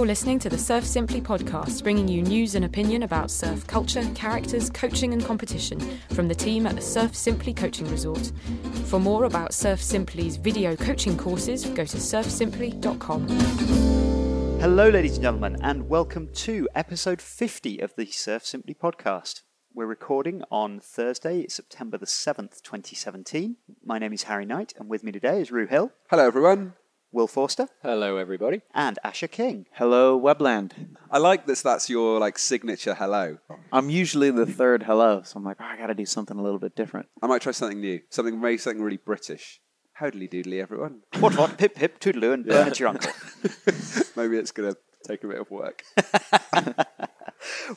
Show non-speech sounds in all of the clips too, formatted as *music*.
You're listening to the Surf Simply podcast, bringing you news and opinion about surf culture, characters, coaching, and competition from the team at the Surf Simply Coaching Resort. For more about Surf Simply's video coaching courses, go to surfsimply.com. Hello, ladies and gentlemen, and welcome to episode 50 of the Surf Simply podcast. We're recording on Thursday, September the 7th, 2017. My name is Harry Knight, and with me today is Ru Hill, Hello, everyone. Will Forster, Hello, everybody. and Asher King. Hello, Webland. I like this. That's your like signature hello. I'm usually the third hello, so I'm like, oh, I got to do something a little bit different. I might try something new. Something maybe something really British. Howdly doodly, everyone. *laughs* What, what, pip, pip, toodaloo, and burn at your uncle. *laughs* maybe it's gonna take a bit of work. *laughs* what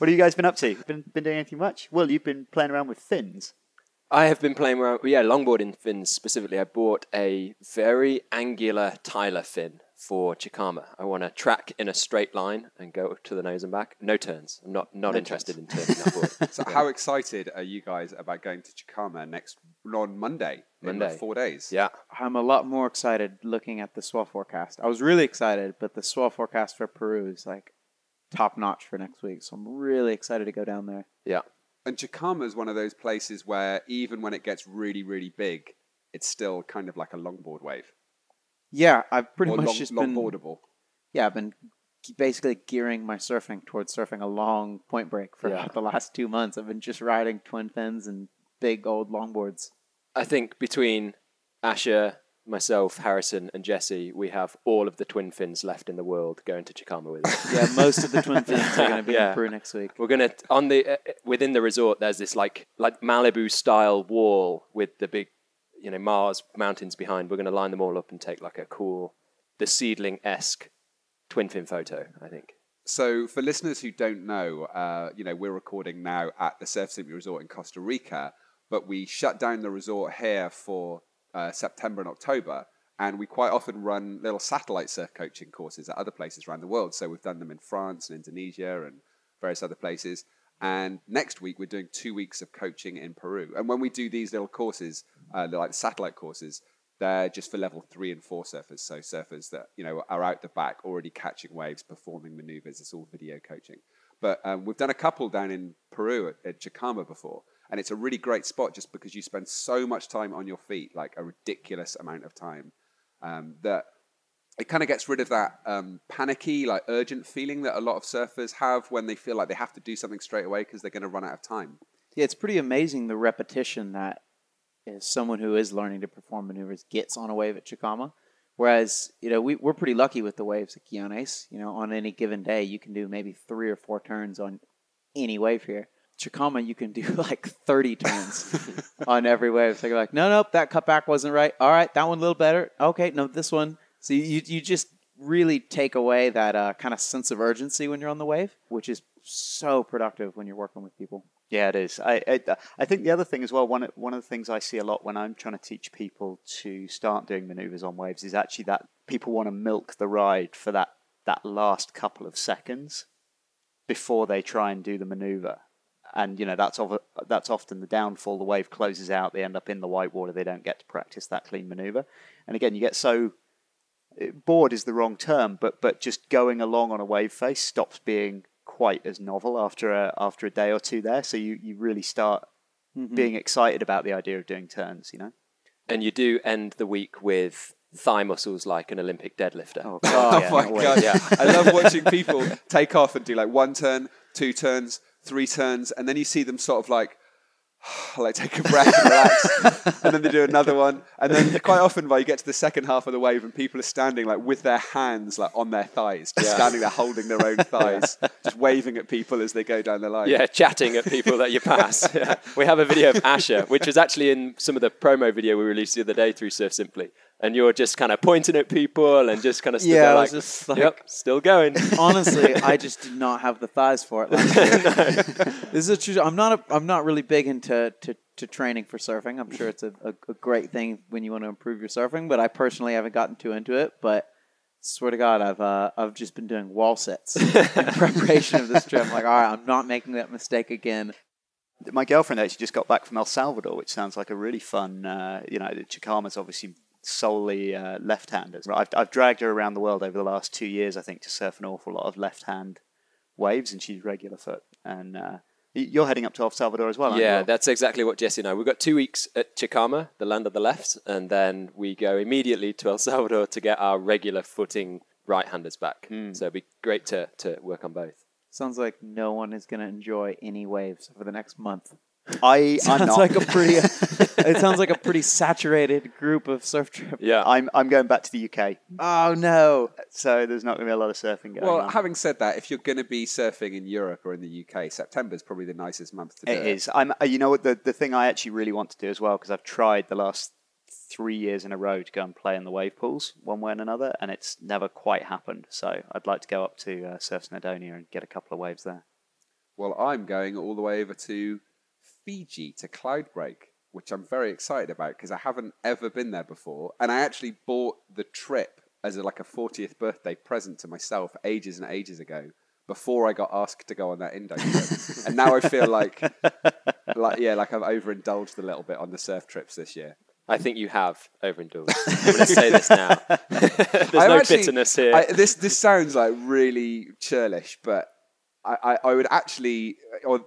have you guys been up to? Been, been doing anything much? Will, you've been playing around with fins. I have been playing around, yeah, longboarding fins specifically. I bought a very angular Tyler fin for Chicama. I want to track in a straight line and go to the nose and back. No turns. I'm not not interested in turning that board. *laughs* So, how excited are you guys about going to Chicama next on Monday? in Monday. four days. Yeah, I'm a lot more excited looking at the swell forecast. I was really excited, but the swell forecast for Peru is like top notch for next week, so I'm really excited to go down there. yeah. And Chicama is one of those places where even when it gets really, really big, it's still kind of like a longboard wave. Yeah, I've pretty or much long, just been longboardable. yeah, I've been basically gearing my surfing towards surfing a long point break for Yeah. *laughs* the last two months. I've been just riding twin fins and big old longboards. I think between Asher, myself, Harrison, and Jesse, we have all of the twin fins left in the world going to Chicama with us. Yeah, most of the twin *laughs* fins are going to be Yeah. in Peru next week. We're gonna on the uh, within the resort. There's this like like Malibu style wall with the big, you know, Mars mountains behind. We're gonna line them all up and take like a cool, the seedling esque twin fin photo. I think. So, for listeners who don't know, uh, you know, we're recording now at the Surf Simply Resort in Costa Rica, but we shut down the resort here for uh, September and October, and we quite often run little satellite surf coaching courses at other places around the world. So, we've done them in France and Indonesia and various other places. And next week, we're doing two weeks of coaching in Peru. And when we do these little courses, uh, they're like satellite courses, they're just for level three and four surfers. So surfers that you know are out the back, already catching waves, performing maneuvers. It's all video coaching. But um, we've done a couple down in Peru at, at Chicama before, and it's a really great spot just because you spend so much time on your feet, like a ridiculous amount of time, um, that it kind of gets rid of that um, panicky, like urgent feeling that a lot of surfers have when they feel like they have to do something straight away because they're going to run out of time. Yeah, it's pretty amazing the repetition that is someone who is learning to perform maneuvers gets on a wave at Chicama. Whereas, you know, we, we're pretty lucky with the waves at Guiones. You know, on any given day, you can do maybe three or four turns on any wave here. You can do *laughs* like 30 *laughs* turns on every wave. So you're like, no, nope, that cutback wasn't right. All right, that one a little better. Okay, no, this one. So you, you just really take away that uh, kind of sense of urgency when you're on the wave, which is so productive when you're working with people. Yeah, it is. I, I I think the other thing as well. One of- one of the things I see a lot when I'm trying to teach people to start doing maneuvers on waves is actually that people want to milk the ride for that that last couple of seconds before they try and do the maneuver. And you know that's of, that's often the downfall. The wave closes out. They end up in the white water. They don't get to practice that clean maneuver. And again, you get so eh, bored is the wrong term, but but just going along on a wave face stops being quite as novel after a after a day or two there. So you, you really start being excited about the idea of doing turns. You know. And you do end the week with thigh muscles like an Olympic deadlifter. Oh, *laughs* Oh, yeah, my god! Yeah. I love watching people take off and do like one turn, two turns, three turns, and then you see them sort of like, *sighs* like take a breath and relax, and then they do another one, and then quite often, by you get to the second half of the wave, and people are standing like with their hands like on their thighs, just Yeah. standing there holding their own *laughs* thighs, just waving at people as they go down the line. Yeah, chatting at people that you *laughs* pass. Yeah. We have a video of Asher, which was actually in some of the promo video we released the other day through Surf Simply. And you're just kind of pointing at people and just kind of stood Yeah, there like, just like- yep, still going. *laughs* Honestly, *laughs* I just did not have the thighs for it *laughs* last year. This is a true. I'm not. A, I'm not really big into to, to training for surfing. I'm sure it's a, a, a great thing when you want to improve your surfing, but I personally haven't gotten too into it. But swear to God, I've uh, I've just been doing wall sets in preparation of this trip. I'm like, all right, I'm not making that mistake again. my girlfriend actually just got back from El Salvador, which sounds like a really fun. Uh, you know, the Chicama's obviously solely uh, left-handers. I've, I've dragged her around the world over the last two years, I think, to surf an awful lot of left-hand waves, and she's regular foot. And uh, you're heading up to El Salvador as well, aren't Yeah, you? that's exactly what Jesse and I. We've got two weeks at Chicama, the land of the left, and then we go immediately to El Salvador to get our regular footing right-handers back. Hmm. So it'd be great to, to work on both. Sounds like no one is going to enjoy any waves for the next month. I, I'm sounds not. like a pretty. *laughs* it sounds like a pretty saturated group of surf trip. Yeah. I'm, I'm going back to the UK, Oh no! so there's not going to be a lot of surfing going Well, on. having said that, if you're going to be surfing in Europe or in the UK, September is probably the nicest month to do It is. I'm. uh, You know what? The the thing I actually really want to do as well because I've tried the last three years in a row to go and play in the wave pools one way and another, and it's never quite happened. So I'd like to go up to uh, Surf Snowdonia and get a couple of waves there. Well, I'm going all the way over to Fiji to Cloudbreak, which I'm very excited about because I haven't ever been there before, and I actually bought the trip as a, like a 40th birthday present to myself ages and ages ago before I got asked to go on that Indo trip, *laughs* and now I feel like, like yeah, like I've overindulged a little bit on the surf trips this year. I think you have overindulged. I'm going to say this now. *laughs* There's I'm no actually- bitterness here. I, this this sounds like really churlish, but I, I, I would actually,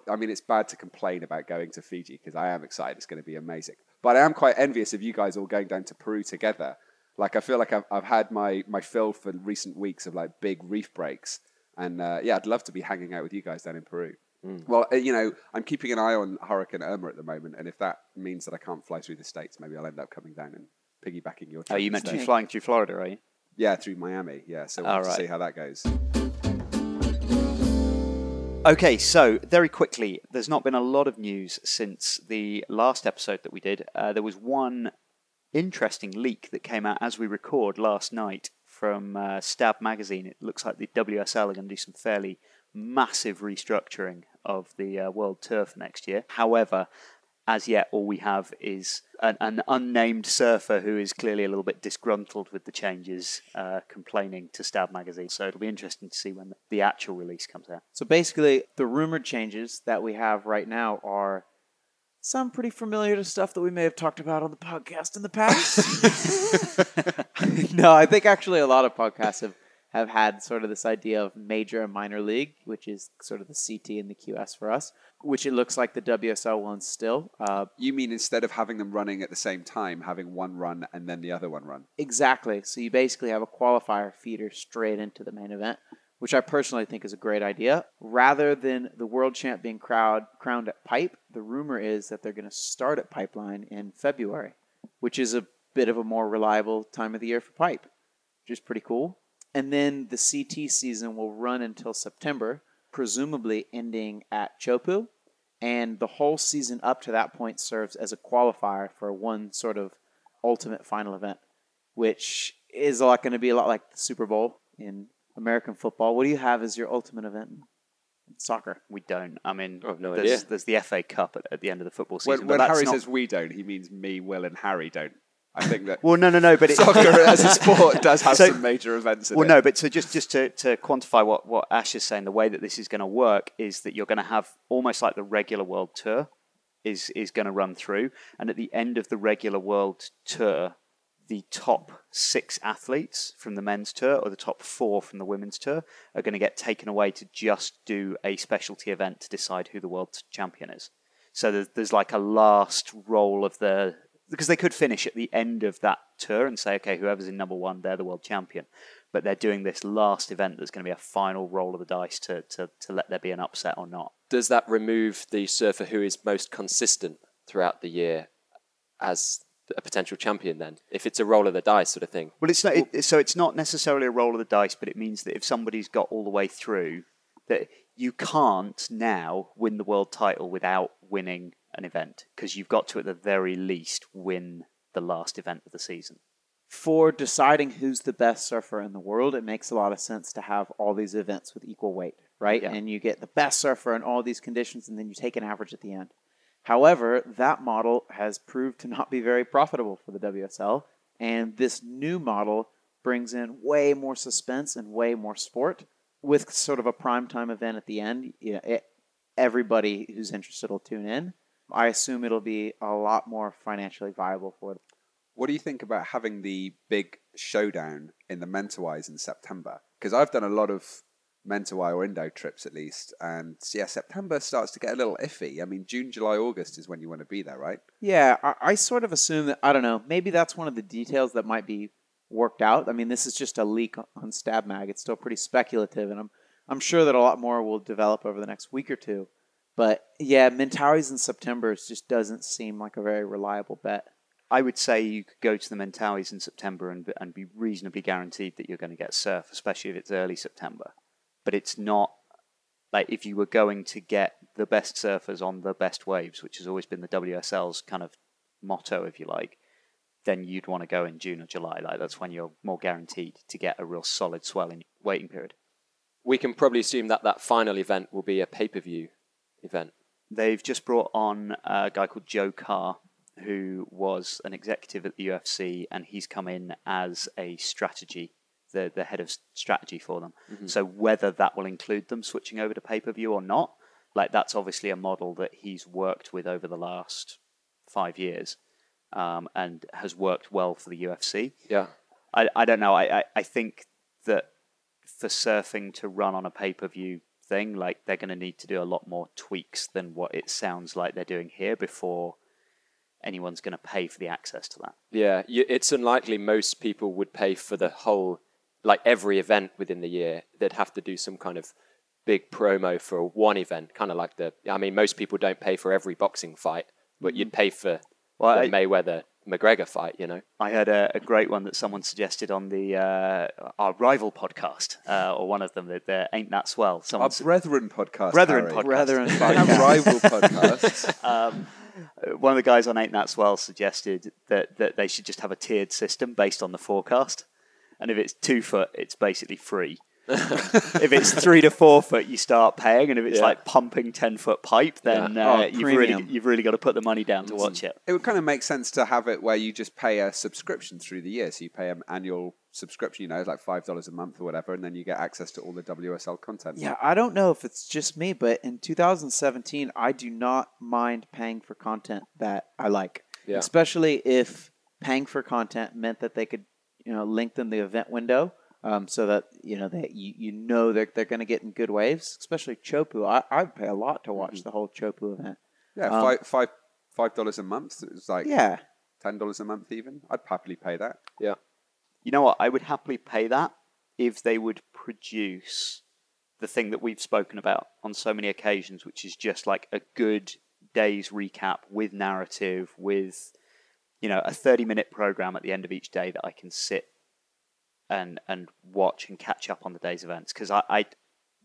I mean, it's bad to complain about going to Fiji because I am excited. It's going to be amazing. But I am quite envious of you guys all going down to Peru together. Like I feel like I've, I've had my my fill for recent weeks of like big reef breaks, and uh, yeah, I'd love to be hanging out with you guys down in Peru. Well, uh, you know, I'm keeping an eye on Hurricane Irma at the moment, and if that means that I can't fly through the states, maybe I'll end up coming down and piggybacking your. trip. Oh, you meant to be flying through Florida, are you? Yeah, through Miami. Yeah, so we'll right. see how that goes. Okay, so very quickly, there's not been a lot of news since the last episode that we did. Uh, there was one interesting leak that came out as we record last night from uh, Stab Magazine. It looks like the WSL are going to do some fairly massive restructuring of the uh, World Tour for next year. However, as yet, all we have is an, an unnamed surfer who is clearly a little bit disgruntled with the changes, uh, complaining to Stab Magazine. So it'll be interesting to see when the, the actual release comes out. So basically, the rumored changes that we have right now are some pretty familiar to stuff that we may have talked about on the podcast in the past. *laughs* *laughs* no, I think actually a lot of podcasts have, have had sort of this idea of major and minor league, which is sort of the CT and the QS for us, which it looks like the WSL ones still. Uh, You mean instead of having them running at the same time, having one run and then the other one run? Exactly. So you basically have a qualifier feeder straight into the main event, which I personally think is a great idea. Rather than the world champ being crowd, crowned at Pipe, the rumor is that they're going to start at Pipeline in February, which is a bit of a more reliable time of the year for Pipe, which is pretty cool. And then the CT season will run until September, presumably ending at Chopu. And the whole season up to that point serves as a qualifier for one sort of ultimate final event which is a lot going to be a lot like the Super Bowl in American football. What do you have as your ultimate event in soccer? We don't. I mean, I have no there's, idea. there's the FA Cup at, at the end of the football season. When, when that's Harry not- says we don't, he means me, Will, and Harry don't. I think that well, no, no, no, but it, soccer *laughs* as a sport does have So- some major events in Well, it. no, but so just just to, to quantify what, what Ash is saying, the way that this is going to work is that you're going to have almost like the regular World Tour is is going to run through, and at the end of the regular World Tour, the top six athletes from the men's tour or the top four from the women's tour are going to get taken away to just do a specialty event to decide who the world champion is. So there's, there's like a last roll of the because they could finish at the end of that tour and say, okay, whoever's in number one, they're the world champion. But they're doing this last event that's going to be a final roll of the dice to, to, to let there be an upset or not. Does that remove the surfer who is most consistent throughout the year as a potential champion then? If it's a roll of the dice sort of thing. Well, it's not. It, so it's not necessarily a roll of the dice, but it means that if somebody's got all the way through, that you can't now win the world title without winning an event because you've got to at the very least win the last event of the season. For deciding who's the best surfer in the world, it makes a lot of sense to have all these events with equal weight, right? Yeah. And you get the best surfer in all these conditions, and then you take an average at the end. However, that model has proved to not be very profitable for the WSL, and this new model brings in way more suspense and way more sport with sort of a primetime event at the end. You know, it, everybody who's interested will tune in. I assume it'll be a lot more financially viable for them. What do you think about having the big showdown in the Mentawais in September? Because I've done a lot of Mentawai or Indo trips at least, and yeah, September starts to get a little iffy. I mean, June, July, August is when you want to be there, right? Yeah, I, I sort of assume that I don't know. Maybe that's one of the details that might be worked out. I mean, this is just a leak on Stab Mag. It's still pretty speculative, and I'm I'm sure that a lot more will develop over the next week or two. But yeah, Mentawais in September just doesn't seem like a very reliable bet. I would say you could go to the Mentawais in September and and be reasonably guaranteed that you're going to get surf, especially if it's early September. But it's not like if you were going to get the best surfers on the best waves, which has always been the WSL's kind of motto, if you like, then you'd want to go in June or July. Like that's when you're more guaranteed to get a real solid swell in your waiting period. We can probably assume that that final event will be a pay per view event. They've just brought on a guy called Joe Carr, who was an executive at the UFC, and he's come in as a strategy, the, the head of strategy for them. So whether that will include them switching over to pay per view or not, like that's obviously a model that he's worked with over the last five years, um, and has worked well for the UFC. Yeah. I, I don't know. I, I, I think that for surfing to run on a pay per view thing, like they're going to need to do a lot more tweaks than what it sounds like they're doing here before anyone's going to pay for the access to that. Yeah, it's unlikely most people would pay for the whole, like every event within the year. They'd have to do some kind of big promo for one event, kind of like the. I mean, most people don't pay for every boxing fight, but mm-hmm. you'd pay for Well, the I- Mayweather McGregor fight. You know. I heard a, a great one that someone suggested on the uh, our rival podcast, uh, or one of them, that the Ain't That Swell. Our Someone s- Brethren podcast. Brethren Harry. podcast. Brethren We have *laughs* rival podcasts. um, one of the guys on Ain't That Swell suggested that, that they should just have a tiered system based on the forecast. And if it's two foot, it's basically free. *laughs* if it's three to four foot, you start paying, and if it's Yeah. like pumping ten foot pipe, then Yeah. uh, Oh, you've really you've really got to put the money down to watch it. It would kind of make sense to have it where you just pay a subscription through the year. So you pay an annual subscription, you know, it's like five dollars a month or whatever, and then you get access to all the WSL content. Yeah, I don't know if it's just me, but in 2017, I do not mind paying for content that I like, Yeah. especially if paying for content meant that they could, you know, lengthen the event window, um, so that you know that you, you know they're they're going to get in good waves, especially Chopu. I I would pay a lot to watch the whole Chopu event. yeah, Um, five five five dollars a month. It's like Yeah, ten dollars a month even. I'd happily pay that. Yeah. You know what? I would happily pay that if they would produce the thing that we've spoken about on so many occasions, which is just like a good day's recap with narrative, with you know a thirty-minute program at the end of each day that I can sit and and watch and catch up on the day's events. Because I, I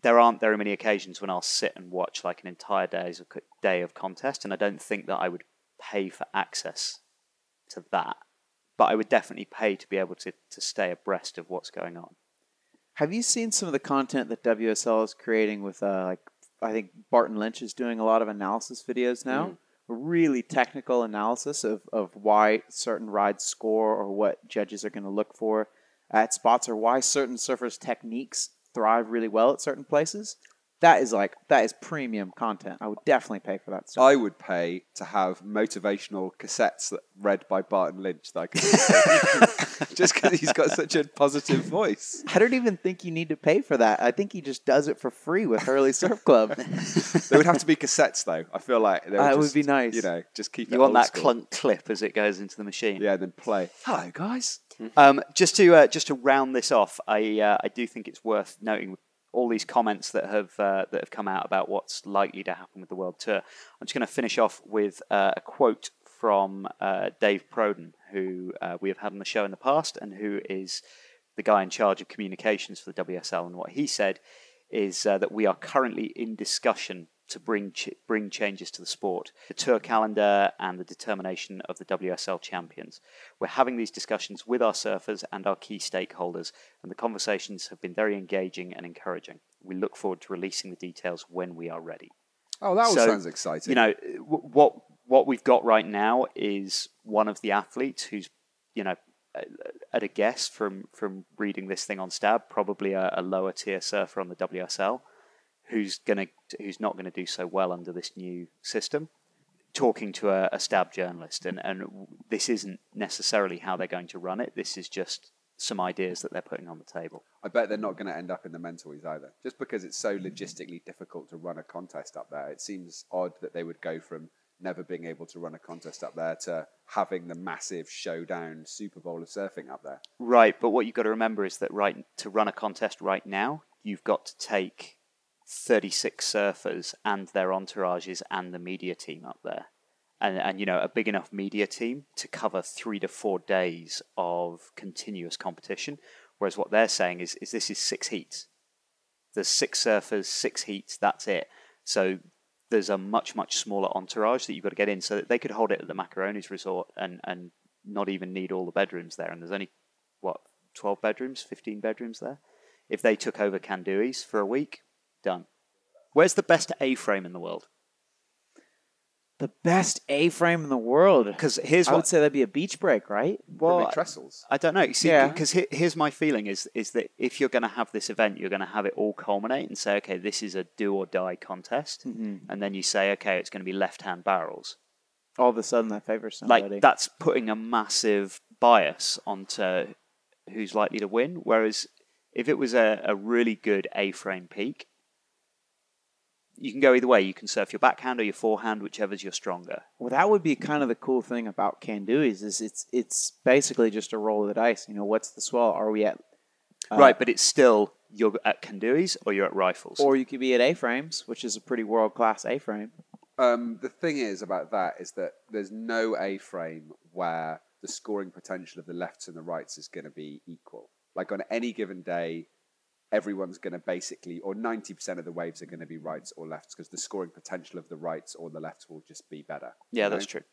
there aren't very many occasions when I'll sit and watch like an entire day's day of contest, and I don't think that I would pay for access to that but I would definitely pay to be able to, to stay abreast of what's going on. Have you seen some of the content that WSL is creating with uh, like I think Barton Lynch is doing a lot of analysis videos now. Really technical analysis of, of why certain rides score or what judges are going to look for at spots or why certain surfers' techniques thrive really well at certain places. That is like that is premium content. I would definitely pay for that stuff. I would pay to have motivational cassettes that read by Barton Lynch that I could. *laughs* *laughs* just because he's got such a positive voice. I don't even think you need to pay for that. I think he just does it for free with Hurley Surf Club. *laughs* There would have to be cassettes though. I feel like That would be nice. You know, just keep it You want that school. clunk clip as it goes into the machine. Yeah, then play. Hello, guys. Um, just to uh, just to round this off, I uh, I do think it's worth noting all these comments that have uh, that have come out about what's likely to happen with the World Tour. I'm just going to finish off with uh, a quote from uh, Dave Prodan, who uh, we have had on the show in the past, and who is the guy in charge of communications for the WSL. And what he said is uh, that we are currently in discussion to bring ch- bring changes to the sport, the tour calendar, and the determination of the WSL champions. We're having these discussions with our surfers and our key stakeholders, and the conversations have been very engaging and encouraging. We look forward to releasing the details when we are ready. Oh, that all So, sounds exciting. You know what what we've got right now is one of the athletes who's you know at a guess from from reading this thing on Stab, probably a, a lower tier surfer on the WSL, who's gonna who's not gonna do so well under this new system. talking to a, a stab journalist, and, and this isn't necessarily how they're going to run it. This is just some ideas that they're putting on the table. I bet they're not going to end up in the Mentawais either, just because it's so logistically difficult to run a contest up there. It seems odd that they would go from never being able to run a contest up there to having the massive showdown Super Bowl of surfing up there. Right, but what you've got to remember is that right to run a contest right now, you've got to take 36 surfers and their entourages and the media team up there. And, and you know a big enough media team to cover three to four days of continuous competition, whereas what they're saying is, is this is six heats. There's six surfers, six heats. That's it. So there's a much much smaller entourage that you've got to get in, so that they could hold it at the Macaronis Resort and and not even need all the bedrooms there. And there's only what 12 bedrooms, 15 bedrooms there. If they took over Kanduis for a week, done. Where's the best A-frame in the world? The best A-frame in the world. Because here's I would say that'd be a beach break, right? well, Probably trestles. I don't know. You see, Yeah. because he, here's my feeling is is that if you're going to have this event, you're going to have it all culminate and say, okay, this is a do or die contest, Mm-hmm. and then you say, okay, it's going to be left-hand barrels. All of a sudden, that favors somebody. Like that's putting a massive bias onto who's likely to win. Whereas if it was a, a really good A-frame peak, you can go either way. You can surf your backhand or your forehand, whichever's your stronger. Well, that would be kind of the cool thing about Kanduis is it's it's basically just a roll of the dice. You know, what's the swell? Are we at uh, right, but it's still you're at Kanduis or you're at rifles. or you could be at A frames, which is a pretty world class A frame. Um, the thing is about that is that there's no A frame where the scoring potential of the lefts and the rights is going to be equal. Like on any given day, everyone's going to basically, or 90% of the waves are going to be rights or lefts because the scoring potential of the rights or the lefts will just be better. Yeah, you that's know? true.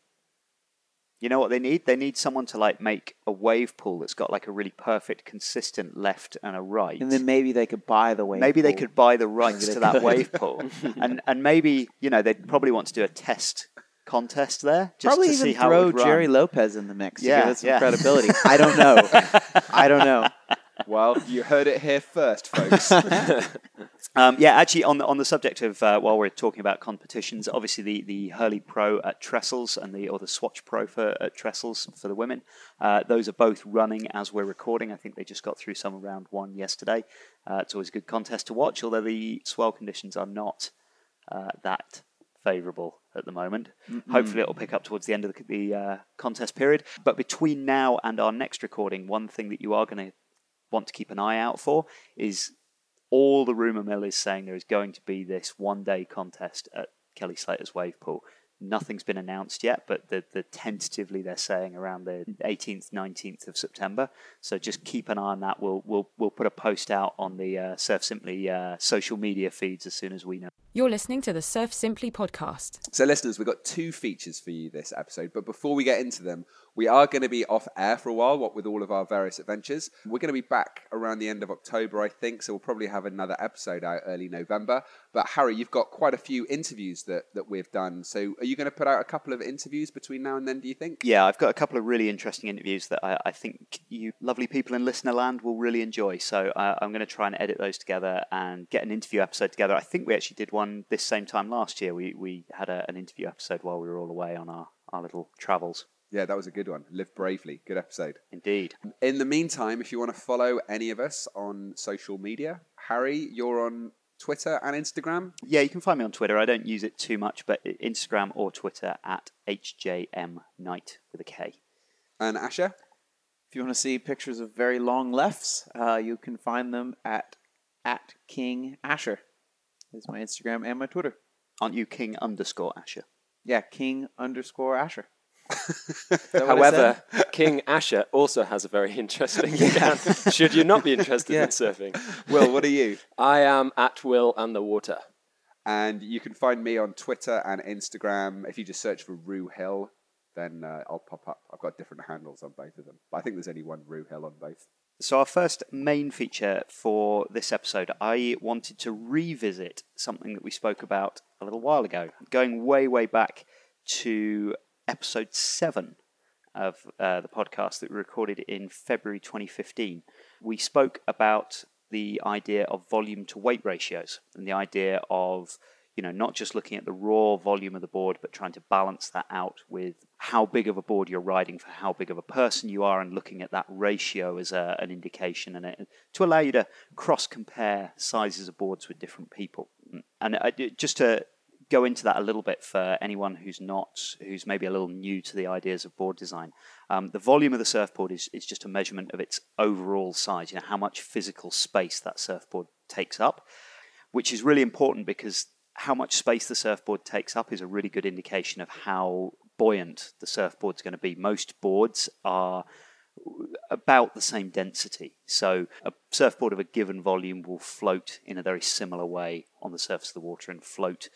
You know what they need? They need someone to like make a wave pool that's got like a really perfect, consistent left and a right. And then maybe they could buy the wave. maybe they could buy the rights to that wave pool, *laughs* and and maybe you know they'd probably want to do a test contest there just probably to even see how it throw run. Gerry Lopez in the mix Yeah, to give it some yeah. credibility. *laughs* I don't know. I don't know. Well, you heard it here first, folks. *laughs* Um, yeah, actually, on the on the subject of uh, while we're talking about competitions, obviously the, the Hurley Pro at Trestles and the or the Swatch Pro for at Trestles for the women, uh, those are both running as we're recording. I think they just got through some round one yesterday. Uh, it's always a good contest to watch, although the swell conditions are not uh, that favourable at the moment. Hopefully, it'll pick up towards the end of the, the uh, contest period. But between now and our next recording, one thing that you are going to want to keep an eye out for is all the rumour mill is saying there is going to be this one day contest at Kelly Slater's wave pool. Nothing's been announced yet, but the, the tentatively they're saying around the 18th, 19th of September. So just keep an eye on that. We'll we'll we'll put a post out on the uh, Surf Simply uh, social media feeds as soon as we know. You're listening to the Surf Simply podcast. So, listeners, we've got two features for you this episode, but before we get into them, we are going to be off air for a while, what with all of our various adventures. We're going to be back around the end of October, I think, so we'll probably have another episode out early November. But, Harry, you've got quite a few interviews that, that we've done. So, are you going to put out a couple of interviews between now and then, do you think? Yeah, I've got a couple of really interesting interviews that I, I think you lovely people in listener land will really enjoy. So I'm going to try and edit those together and get an interview episode together. I think we actually did one this same time last year. We we had a, an interview episode while we were all away on our, our little travels. Yeah, that was a good one. Live Bravely. Good episode. Indeed. In the meantime, if you want to follow any of us on social media, Harry, you're on Twitter and Instagram. Yeah, you can find me on Twitter. I don't use it too much, but Instagram or Twitter at HJM Knight with a K. And Asher? If you want to see pictures of very long lefts, uh, you can find them at at King Asher. Is my Instagram and my Twitter. Aren't you King underscore Asher? Yeah, King underscore Asher. *laughs* Is that what I However. *laughs* King Asher also has a very interesting *laughs* account. Should you not be interested Yeah. in surfing, Will, what are you? I am at Will and the Water. And you can find me on Twitter and Instagram. If you just search for Ru Hill, then uh, I'll pop up. I've got different handles on both of them. But I think there's only one Ru Hill on both. So, our first main feature for this episode, I wanted to revisit something that we spoke about a little while ago, going way, way back to episode seven of uh, the podcast that we recorded in February 2015. We spoke about the idea of volume to weight ratios and the idea of you know, not just looking at the raw volume of the board, but trying to balance that out with how big of a board you're riding for how big of a person you are, and looking at that ratio as a, an indication, and it, to allow you to cross compare sizes of boards with different people. And I, just to go into that a little bit for anyone who's not, who's maybe a little new to the ideas of board design. Um, the volume of the surfboard is, is just a measurement of its overall size, you know, how much physical space that surfboard takes up, which is really important because how much space the surfboard takes up is a really good indication of how buoyant the surfboard's going to be. Most boards are about the same density. So a surfboard of a given volume will float in a very similar way on the surface of the water and float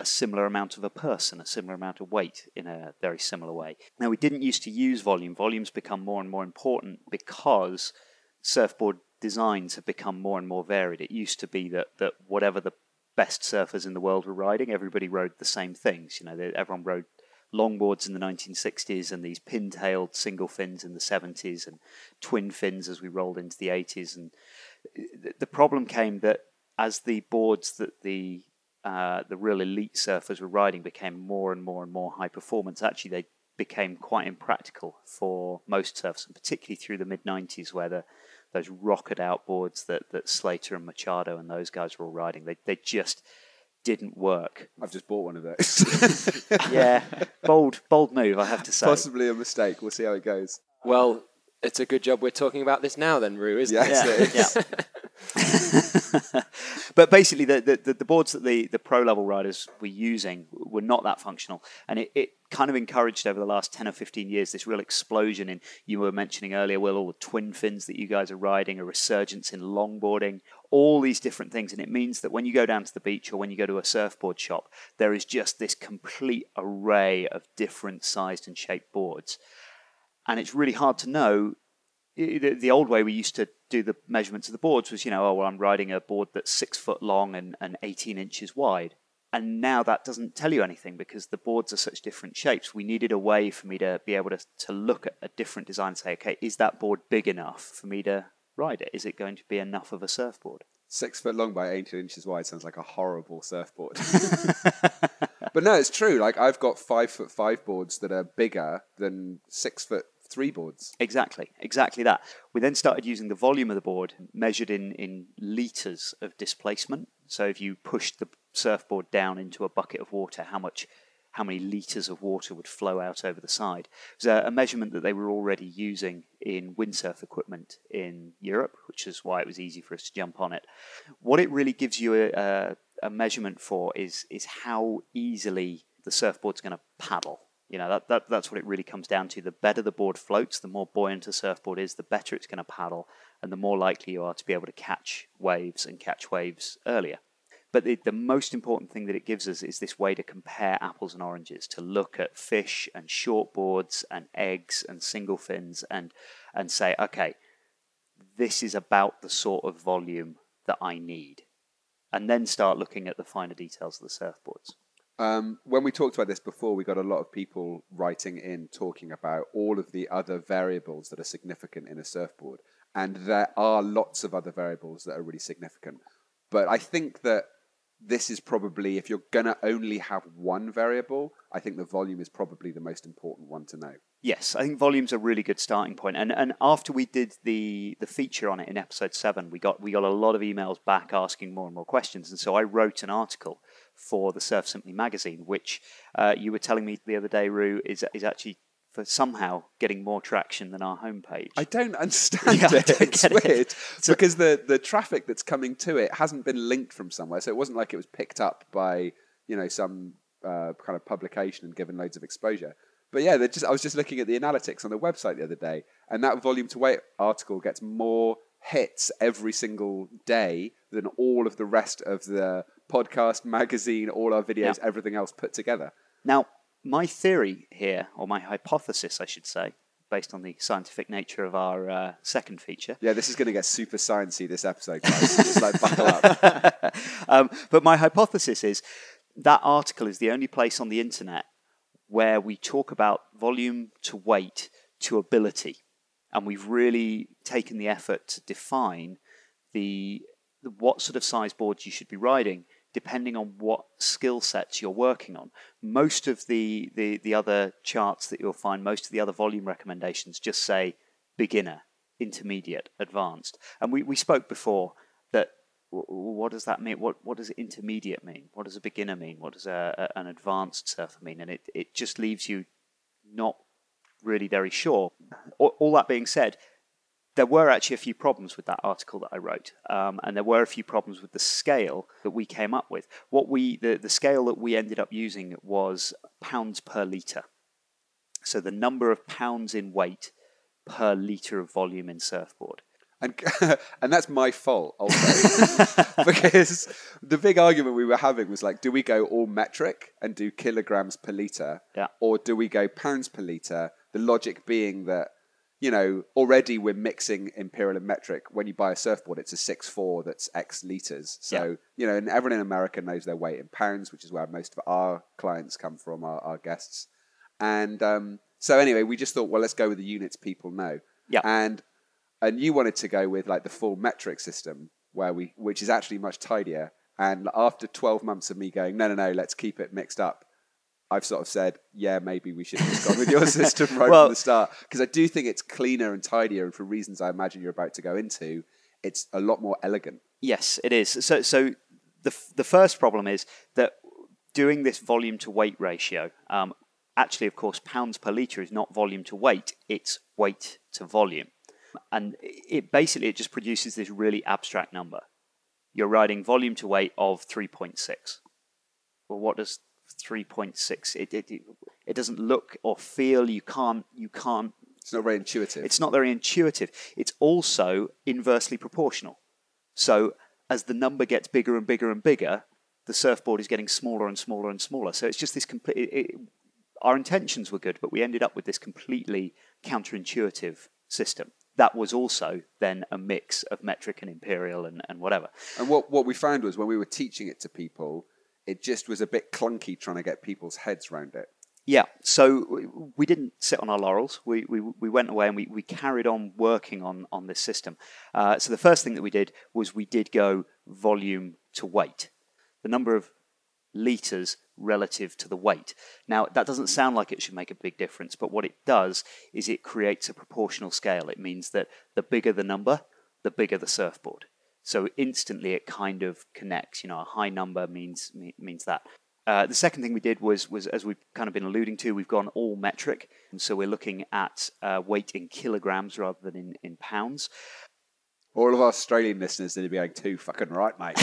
a similar amount of a person, a similar amount of weight in a very similar way. Now, we didn't used to use volume. Volumes become more and more important because surfboard designs have become more and more varied. It used to be that, that whatever the best surfers in the world were riding, everybody rode the same things. You know, they, everyone rode longboards in the 1960s and these pin-tailed single fins in the 70s and twin fins as we rolled into the 80s. And uh, the problem came that as the boards that the uh, the real elite surfers were riding became more and more and more high performance. Actually, they became quite impractical for most surfers, and particularly through the mid 90s, where the, those rocket outboards that, that Slater and Machado and those guys were all riding, they, they just didn't work. I've just bought one of those. *laughs* yeah, bold, bold move, I have to say. Possibly a mistake. We'll see how it goes. Well, it's a good job we're talking about this now, then, Ru, isn't Yes, it? it is. yeah. *laughs* but basically, the, the, the boards that the, the pro level riders were using were not that functional. And it, it kind of encouraged over the last 10 or 15 years this real explosion in, you were mentioning earlier, Will, all the twin fins that you guys are riding, a resurgence in longboarding, all these different things. And it means that when you go down to the beach or when you go to a surfboard shop, there is just this complete array of different sized and shaped boards. And it's really hard to know the, the old way we used to do the measurements of the boards was, you know, oh, well, I'm riding a board that's six foot long and, and 18 inches wide. And now that doesn't tell you anything because the boards are such different shapes. We needed a way for me to be able to, to look at a different design and say, okay, is that board big enough for me to ride it? Is it going to be enough of a surfboard? Six foot long by 18 inches wide sounds like a horrible surfboard. *laughs* but no, it's true. Like I've got five foot five boards that are bigger than six foot three boards. Exactly, exactly that. We then started using the volume of the board measured in, in litres of displacement. So if you pushed the surfboard down into a bucket of water, how much how many litres of water would flow out over the side. It was a, measurement that they were already using in windsurf equipment in Europe, which is why it was easy for us to jump on it. What it really gives you a, a, a measurement for is, is how easily the surfboard's going to paddle. You know, that, that, that's what it really comes down to. The better the board floats, the more buoyant a surfboard is, the better it's going to paddle, and the more likely you are to be able to catch waves and catch waves earlier. But the, the most important thing that it gives us is this way to compare apples and oranges, to look at fish and shortboards and eggs and single fins and, and say, okay, this is about the sort of volume that I need. And then start looking at the finer details of the surfboards. Um, when we talked about this before, we got a lot of people writing in talking about all of the other variables that are significant in a surfboard. And there are lots of other variables that are really significant. But I think that this is probably, if you're going to only have one variable, I think the volume is probably the most important one to know. Yes, I think volume's a really good starting point. And and after we did the the feature on it in episode seven, we got we got a lot of emails back asking more and more questions. And so I wrote an article for the Surf Simply magazine, which uh, you were telling me the other day, Ru, is is actually for somehow getting more traction than our homepage. I don't *laughs* understand Yeah, I don't it's get it. weird So- because the the traffic that's coming to it hasn't been linked from somewhere, so it wasn't like it was picked up by you know some uh, kind of publication and given loads of exposure. But yeah, just I was just looking at the analytics on the website the other day, and that volume to weight article gets more hits every single day than all of the rest of the podcast, magazine, all our videos, Yeah. everything else put together. Now, my theory here, or my hypothesis, I should say, based on the scientific nature of our uh, second feature, Yeah, this is going to get super sciencey this episode, guys. just like buckle up. *laughs* um, but my hypothesis is that article is the only place on the internet where we talk about volume to weight to ability. And we've really taken the effort to define the, the what sort of size boards you should be riding depending on what skill sets you're working on. Most of the, the, the other charts that you'll find, most of the other volume recommendations just say beginner, intermediate, advanced. And we, we spoke before that what does that mean? What what does intermediate mean? What does a beginner mean? What does a, a, an advanced surfer mean? And it, it just leaves you not really very sure. All, all, that being said, there were actually a few problems with that article that I wrote, um, and there were a few problems with the scale that we came up with. What we the, the scale that we ended up using was pounds per liter. So the number of pounds in weight per liter of volume in surfboard. And, *laughs* and that's my fault also *laughs* because the big argument we were having was like do we go all metric and do kilograms per liter yeah. or do we go pounds per liter the logic being that you know already we're mixing imperial and metric. When you buy a surfboard it's a six four that's x liters. So Yeah. you know and everyone in america knows their weight in pounds which is where most of our clients come from our, our guests. And um, so anyway we just thought well let's go with the units people know. Yeah. and and you wanted to go with like the full metric system where we which is actually much tidier. And after 12 months of me going no no no let's keep it mixed up i've sort of said yeah maybe we should have just gone with your *laughs* system right Well- from the start because i do think it's cleaner and tidier and for reasons i imagine you're about to go into it's a lot more elegant Yes, it is. So, so the the first problem is that doing this volume to weight ratio, um, actually, of course, pounds per liter is not volume to weight; it's weight to volume, and it basically it just produces this really abstract number. You're writing volume to weight of three point six. Well, what does three point six? It, it it it doesn't look or feel. You can't you can't it's not very intuitive it's not very intuitive. It's also inversely proportional. So as the number gets bigger and bigger and bigger, the surfboard is getting smaller and smaller and smaller. So it's just this complete. It, it, our intentions were good, but we ended up with this completely counterintuitive system. That was also then a mix of metric and imperial and, and whatever. And what, what we found was when we were teaching it to people, it just was a bit clunky trying to get people's heads around it. Yeah, so we didn't sit on our laurels. We, we, we went away and we, we carried on working on, on this system. Uh, so the first thing that we did was we did go volume to weight, the number of litres relative to the weight. Now, that doesn't sound like it should make a big difference, but what it does is it creates a proportional scale. It means that the bigger the number, the bigger the surfboard. So instantly it kind of connects. You know, a high number means means that. Uh, the second thing we did was, was, as we've kind of been alluding to, we've gone all metric. And so we're looking at uh, weight in kilograms rather than in, in pounds. All of our Australian listeners need to be going too fucking right, mate.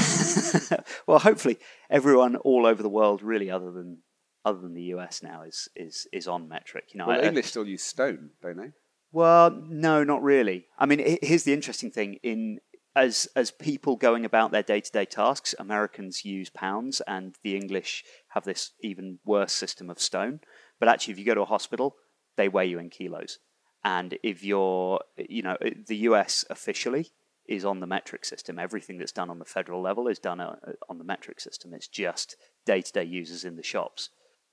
*laughs* well, hopefully everyone all over the world, really, other than other than the US now, is is is on metric. You know, well, I- English still use stone, don't they? Well, no, not really. I mean, here's the interesting thing: in as as people going about their day to day tasks, Americans use pounds, and the English have this even worse system of stone. But actually, if you go to a hospital, they weigh you in kilos. And if you're, you know, the US officially is on the metric system. Everything that's done on the federal level is done uh, on the metric system. It's just day to day users in the shops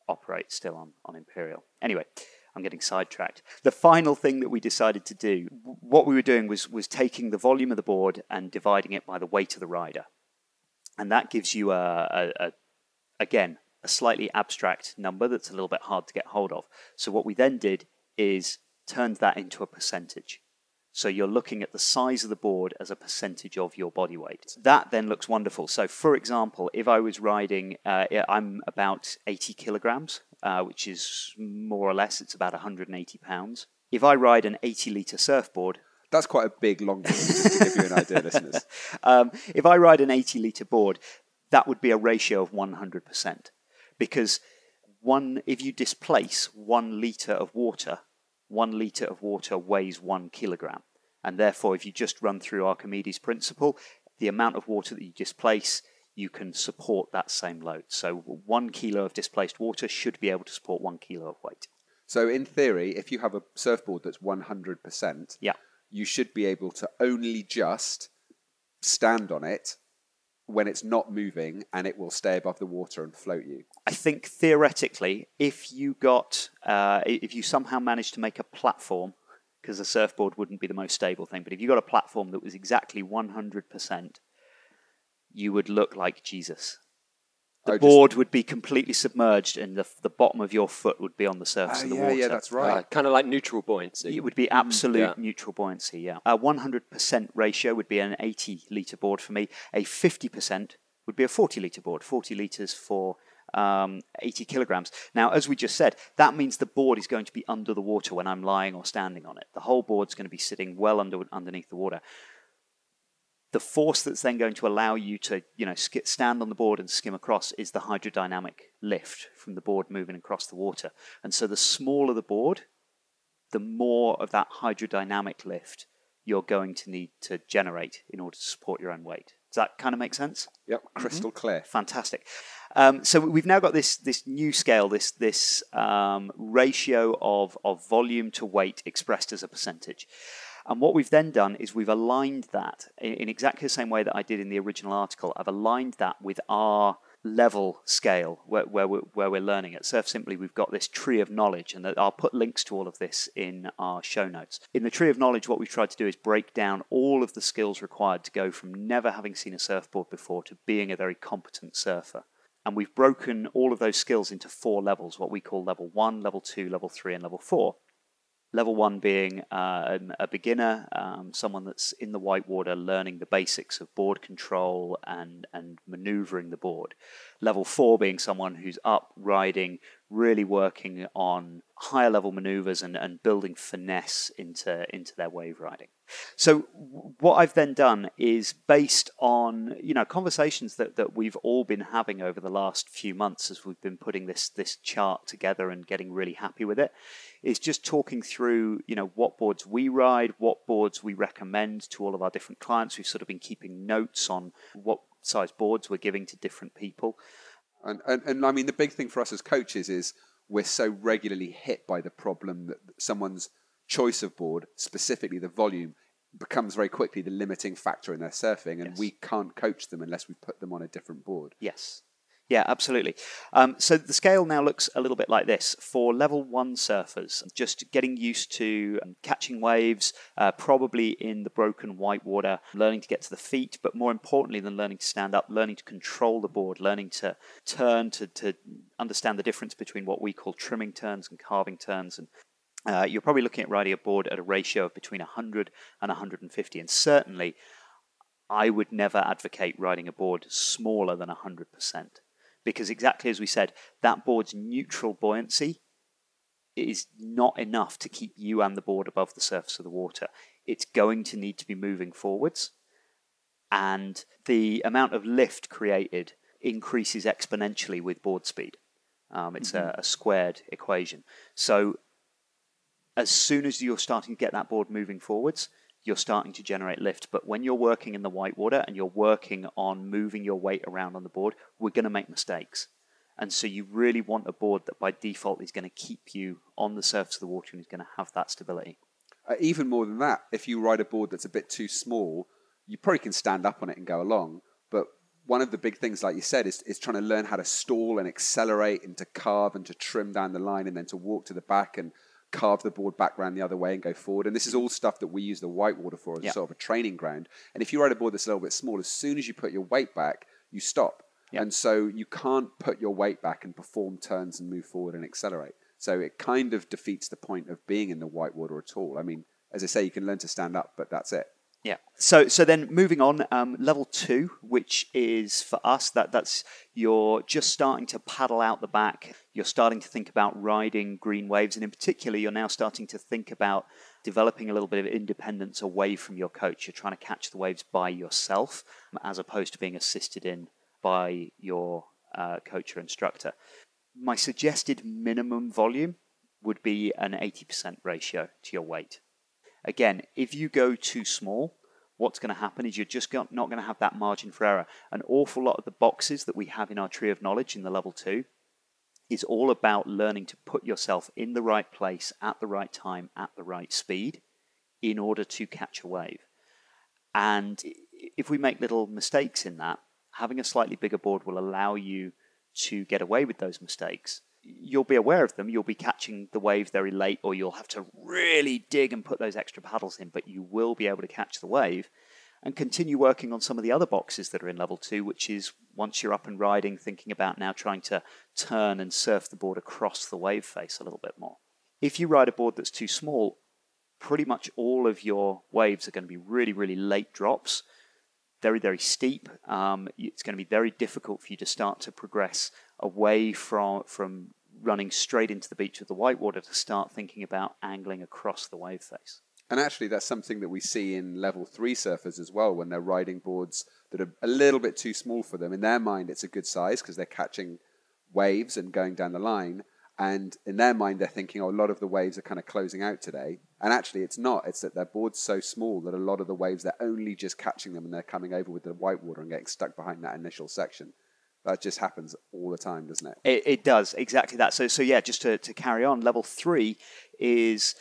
operate still on, on Imperial. Anyway, I'm getting sidetracked. The final thing that we decided to do, what we were doing was, was taking the volume of the board and dividing it by the weight of the rider. And that gives you, a, a, a again, a slightly abstract number that's a little bit hard to get hold of. So what we then did is turned that into a percentage. So you're looking at the size of the board as a percentage of your body weight. That then looks wonderful. So, for example, if I was riding, uh, I'm about 80 kilograms, uh, which is more or less, it's about 180 pounds. If I ride an 80 litre surfboard, That's quite a big long board, just to give you an idea, listeners. *laughs* um, if I ride an 80 litre board, that would be a ratio of 100%. Because one, if you displace one litre of water, one litre of water weighs one kilogram. And therefore, if you just run through Archimedes' principle, the amount of water that you displace, you can support that same load. So one kilo of displaced water should be able to support one kilo of weight. So, in theory, if you have a surfboard that's 100%, Yeah. you should be able to only just stand on it when it's not moving and it will stay above the water and float you. I think theoretically, if you got, uh, if you somehow managed to make a platform, because a surfboard wouldn't be the most stable thing, but if you got a platform that was exactly 100%, you would look like Jesus. the Oh, just- board would be completely submerged, and the the bottom of your foot would be on the surface Oh, of the yeah, water. yeah, that's right. Uh, kind of like neutral buoyancy. It would be absolute yeah. neutral buoyancy, yeah. A 100% ratio would be an 80 litre board for me. A 50% would be a 40 litre board, 40 litres for um, 80 kilograms. Now, as we just said, that means the board is going to be under the water when I'm lying or standing on it. The whole board's going to be sitting well under underneath the water. The force that's then going to allow you to, you know, sk- stand on the board and skim across is the hydrodynamic lift from the board moving across the water. And so the smaller the board, the more of that hydrodynamic lift you're going to need to generate in order to support your own weight. Does that kind of make sense? Yep, crystal clear. Fantastic. Um, so we've now got this this new scale, this this um, ratio of of volume to weight expressed as a percentage. And what we've then done is we've aligned that in, in exactly the same way that I did in the original article. I've aligned that with our level scale where, where, we're, where we're learning at Surf Simply, we've got this tree of knowledge, and that I'll put links to all of this in our show notes. In the tree of knowledge, what we've tried to do is break down all of the skills required to go from never having seen a surfboard before to being a very competent surfer. And we've broken all of those skills into four levels what we call level one, level two, level three, and level four. Level one being uh, a beginner, um, someone that's in the whitewater learning the basics of board control and, and maneuvering the board. Level four being someone who's up riding, really working on higher level maneuvers and, and building finesse into, into their wave riding. So what I've then done is based on you know conversations that, that we've all been having over the last few months as we've been putting this this chart together and getting really happy with it is just talking through you know what boards we ride, what boards we recommend to all of our different clients. We've sort of been keeping notes on what size boards we're giving to different people. And, and, and I mean, the big thing for us as coaches is we're so regularly hit by the problem that someone's choice of board, specifically the volume, becomes very quickly the limiting factor in their surfing, and Yes. we can't coach them unless we put them on a different board. Yes. Yeah, absolutely. Um, so the scale now looks a little bit like this. For level one surfers, just getting used to um, catching waves, uh, probably in the broken white water, learning to get to the feet, but more importantly than learning to stand up, learning to control the board, learning to turn, to, to understand the difference between what we call trimming turns and carving turns. And uh, you're probably looking at riding a board at a ratio of between 100 and 150. And certainly, I would never advocate riding a board smaller than 100%. Because exactly as we said, that board's neutral buoyancy is not enough to keep you and the board above the surface of the water. It's going to need to be moving forwards. And the amount of lift created increases exponentially with board speed. Um, it's a, a squared equation. So as soon as you're starting to get that board moving forwards, you're starting to generate lift. But when you're working in the whitewater and you're working on moving your weight around on the board, we're going to make mistakes. And so you really want a board that by default is going to keep you on the surface of the water and is going to have that stability. Uh, even more than that, if you ride a board that's a bit too small, you probably can stand up on it and go along. But one of the big things, like you said, is, is trying to learn how to stall and accelerate and to carve and to trim down the line and then to walk to the back and carve the board back round the other way and go forward. And this is all stuff that we use the whitewater for as a sort of a training ground. And if you ride a board that's a little bit small, as soon as you put your weight back, you stop. Yeah. And so you can't put your weight back and perform turns and move forward and accelerate. So it kind of defeats the point of being in the whitewater at all. I mean, as I say, you can learn to stand up, but that's it. Yeah. So so then moving on, um, level two, which is for us that that's you're just starting to paddle out the back. You're starting to think about riding green waves, and in particular, you're now starting to think about developing a little bit of independence away from your coach. You're trying to catch the waves by yourself, as opposed to being assisted in by your uh, coach or instructor. My suggested minimum volume would be an 80% ratio to your weight. Again, if you go too small, what's going to happen is you're just not going to have that margin for error. An awful lot of the boxes that we have in our tree of knowledge in the level two is all about learning to put yourself in the right place at the right time at the right speed in order to catch a wave. And if we make little mistakes in that, having a slightly bigger board will allow you to get away with those mistakes. You'll be aware of them, you'll be catching the wave very late, or you'll have to really dig and put those extra paddles in, but you will be able to catch the wave. and continue working on some of the other boxes that are in level two, which is once you're up and riding, thinking about now trying to turn and surf the board across the wave face a little bit more. If you ride a board that's too small, pretty much all of your waves are going to be really, really late drops, very, very steep. Um, it's going to be very difficult for you to start to progress away from, from running straight into the beach of the whitewater to start thinking about angling across the wave face. And actually, that's something that we see in level three surfers as well when they're riding boards that are a little bit too small for them. In their mind, it's a good size because they're catching waves and going down the line. And in their mind, they're thinking, oh, a lot of the waves are kind of closing out today. And actually, it's not. It's that their board's so small that a lot of the waves, they're only just catching them and they're coming over with the whitewater and getting stuck behind that initial section. That just happens all the time, doesn't it? It, it does, exactly that. So, so yeah, just to, to carry on, level three is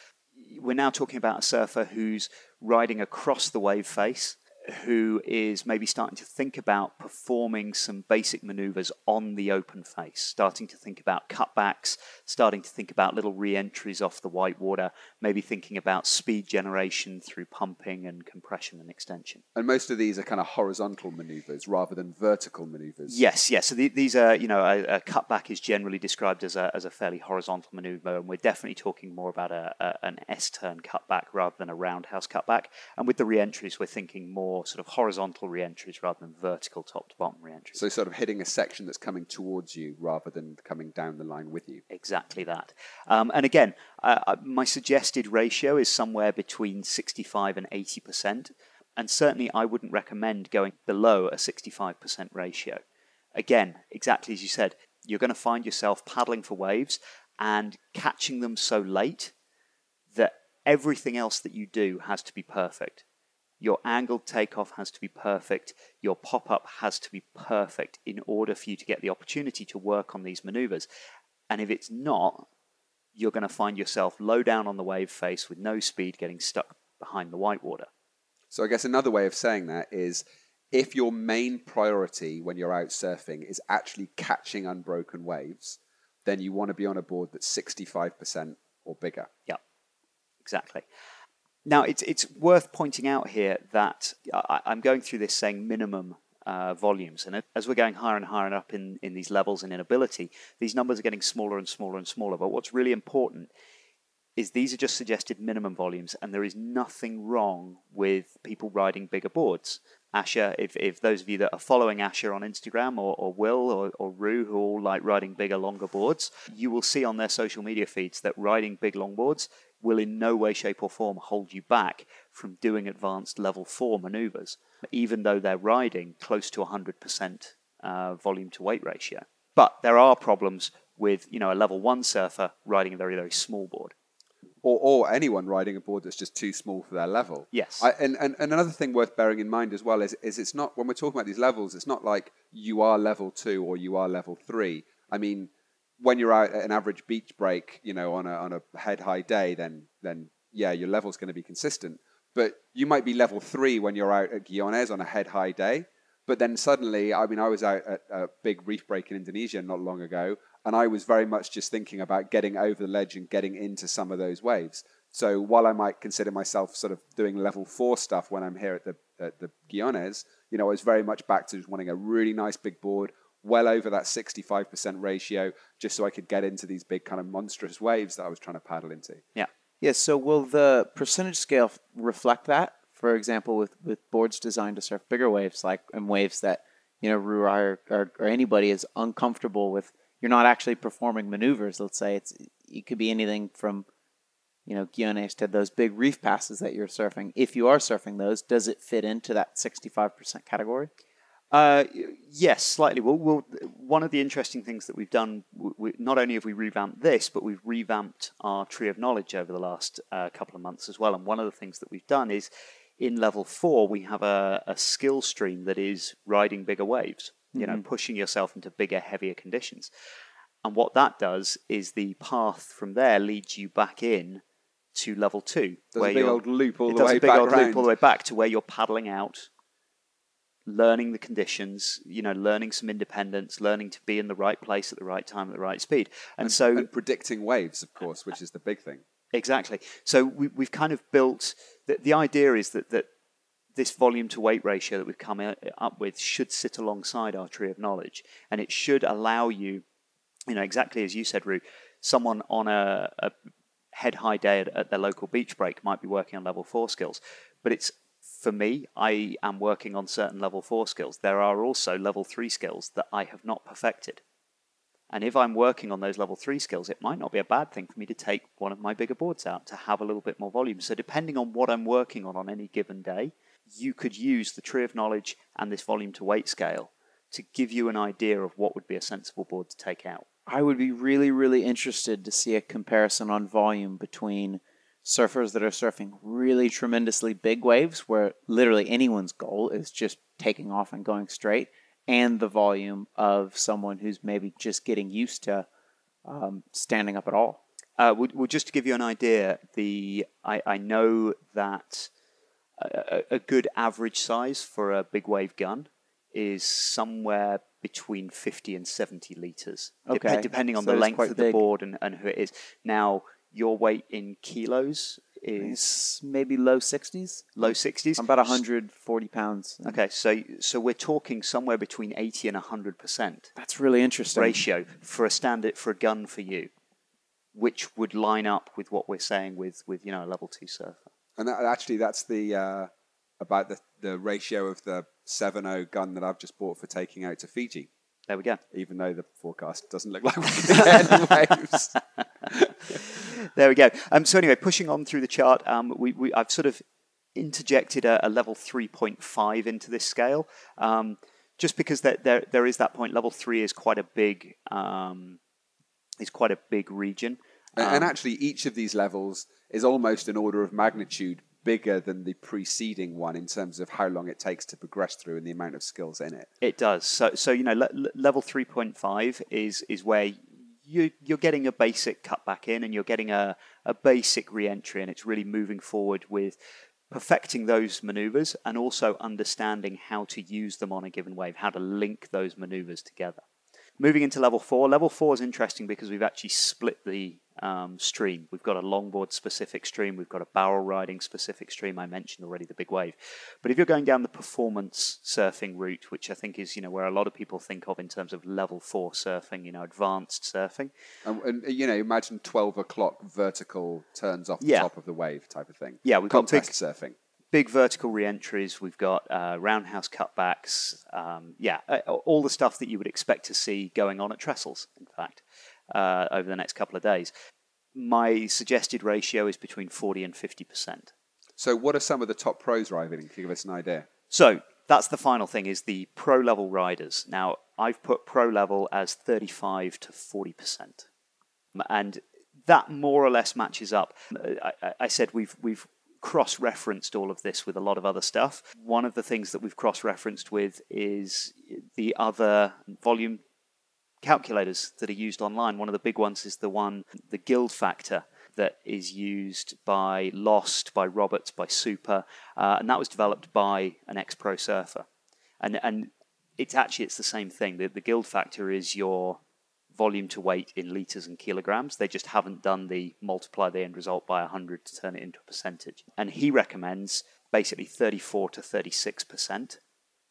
we're now talking about a surfer who's riding across the wave face who is maybe starting to think about performing some basic maneuvers on the open face, starting to think about cutbacks, starting to think about little re entries off the whitewater, maybe thinking about speed generation through pumping and compression and extension. And most of these are kind of horizontal maneuvers rather than vertical maneuvers. Yes, yes. So the, these are, you know, a, a, cutback is generally described as a, as a fairly horizontal maneuver, and we're definitely talking more about a, a an S turn cutback rather than a roundhouse cutback. And with the re entries, we're thinking more more sort of horizontal re-entries rather than vertical top to bottom re-entries. So sort of hitting a section that's coming towards you rather than coming down the line with you. Exactly that. Um, and again, uh, uh my suggested ratio is somewhere between 65 and 80 percent. And certainly, I wouldn't recommend going below a 65% ratio. Again, exactly as you said, you're going to find yourself paddling for waves and catching them so late that everything else that you do has to be perfect. Your angled takeoff has to be perfect. Your pop up has to be perfect in order for you to get the opportunity to work on these maneuvers. And if it's not, you're going to find yourself low down on the wave face with no speed getting stuck behind the whitewater. So, I guess another way of saying that is if your main priority when you're out surfing is actually catching unbroken waves, then you want to be on a board that's 65% or bigger. Yeah, exactly. Now, it's, it's worth pointing out here that I, am going through this saying minimum uh, volumes. And as we're going higher and higher and up in, in these levels and in ability, these numbers are getting smaller and smaller and smaller. But what's really important is these are just suggested minimum volumes, and there is nothing wrong with people riding bigger boards. Asher, if, if those of you that are following Asher on Instagram or, or Will or, or Ru, who all like riding bigger, longer boards, you will see on their social media feeds that riding big long boards will in no way, shape, or form hold you back from doing advanced level 4 maneuvers, even though they're riding close to 100% uh, volume to weight ratio. But there are problems with you know a level 1 surfer riding a very, very small board. Or, or anyone riding a board that's just too small for their level. Yes. I, and, and, and another thing worth bearing in mind as well is, is it's not, when we're talking about these levels, it's not like you are level 2 or you are level 3. I mean, when you're out at an average beach break, you know, on a on a head high day, then then yeah, your level's going to be consistent. But you might be level three when you're out at Guiones on a head high day. But then suddenly, I mean, I was out at a big reef break in Indonesia not long ago, and I was very much just thinking about getting over the ledge and getting into some of those waves. So while I might consider myself sort of doing level four stuff when I'm here at the at the Guiones, you know, I was very much back to just wanting a really nice big board, well over that 65% ratio, just so I could get into these big kind of monstrous waves that I was trying to paddle into. Yeah. Yeah. So will the percentage scale reflect that? For example, with, with boards designed to surf bigger waves, like and waves that you know Rurai or, or, or anybody is uncomfortable with, you're not actually performing maneuvers. Let's say it's it could be anything from you know Guiones to those big reef passes that you're surfing. If you are surfing those, does it fit into that 65% category? Uh, yes, slightly. Well, well, one of the interesting things that we've done, we, not only have we revamped this, but we've revamped our tree of knowledge over the last uh, couple of months as well. And one of the things that we've done is in level four, we have a, a skill stream that is riding bigger waves, you mm-hmm. know, pushing yourself into bigger, heavier conditions. And what that does is the path from there leads you back in to level two. Does where a big old loop all the way a big old round. loop all the way back to where you're paddling out learning the conditions, you know, learning some independence, learning to be in the right place at the right time at the right speed. And, and so and predicting waves, of course, which is the big thing. Exactly. So we, have kind of built the, the idea is that that this volume to weight ratio that we've come up with should sit alongside our tree of knowledge, and it should allow you, you know, exactly as you said, Ru, someone on a, a head high day at, at their local beach break might be working on level four skills, but it's for me, I am working on certain level four skills. There are also level three skills that I have not perfected. And if I'm working on those level three skills, it might not be a bad thing for me to take one of my bigger boards out to have a little bit more volume. So, depending on what I'm working on on any given day, you could use the tree of knowledge and this volume to weight scale to give you an idea of what would be a sensible board to take out. I would be really, really interested to see a comparison on volume between surfers that are surfing really tremendously big waves, where literally anyone's goal is just taking off and going straight, and the volume of someone who's maybe just getting used to um, standing up at all. Uh, well, well, just to give you an idea, the I, I know that a, a- good average size for a big wave gun is somewhere between 50 and 70 liters, Okay, depending on so the length of the big. board and, and who it is. Now, your weight in kilos is maybe low 60s. low 60s. I'm about 140 pounds. Okay, so so we're talking somewhere between 80 and 100 percent That's really interesting. ratio for a standard for a gun for you, which would line up with what we're saying with with you know a level two surfer. And that, actually, that's the uh, about the, the ratio of the 7.0 gun that I've just bought for taking out to Fiji. There we go. Even though the forecast doesn't look like we're going *laughs* to get any waves. There we go. Um, so anyway, pushing on through the chart, um, we, we I've sort of interjected a, a level 3.5 into this scale, um, just because there, there there is that point. Level three is quite a big um, is quite a big region. And, and Um, actually, each of these levels is almost an order of magnitude bigger than the preceding one in terms of how long it takes to progress through and the amount of skills in it. It does. So, so you know, le- le- level three point five is is where you you're getting a basic cut back in, and you're getting a a basic re-entry, and it's really moving forward with perfecting those maneuvers and also understanding how to use them on a given wave, how to link those maneuvers together. Moving into level four, level four is interesting because we've actually split the um, stream. We've got a longboard specific stream, we've got a barrel riding specific stream. I mentioned already the big wave. But if you're going down the performance surfing route, which I think is you know where a lot of people think of in terms of level four surfing, you know, advanced surfing, And, and you know, imagine 12 o'clock vertical turns off the Yeah. top of the wave type of thing. Yeah, we've got big- contest surfing. Big vertical re-entries. We've got uh, roundhouse cutbacks. Um, yeah, uh, all the stuff that you would expect to see going on at Trestles. In fact, uh, over the next couple of days, my suggested ratio is between forty and fifty percent. So, what are some of the top pros riding? To give us an idea. So that's the final thing: is the pro level riders. Now I've put pro level as thirty-five to forty percent, and that more or less matches up. I, I- I said we've we've cross-referenced all of this with a lot of other stuff. One of the things that we've cross-referenced with is the other volume calculators that are used online. One of the big ones is the one, the Guild Factor, that is used by Lost, by Roberts, by Super, uh, and that was developed by an ex-pro surfer. And and it's actually it's the same thing. The, the Guild Factor is your volume to weight in liters and kilograms. They just haven't done the multiply the end result by 100 to turn it into a percentage. And he recommends basically 34 to 36 percent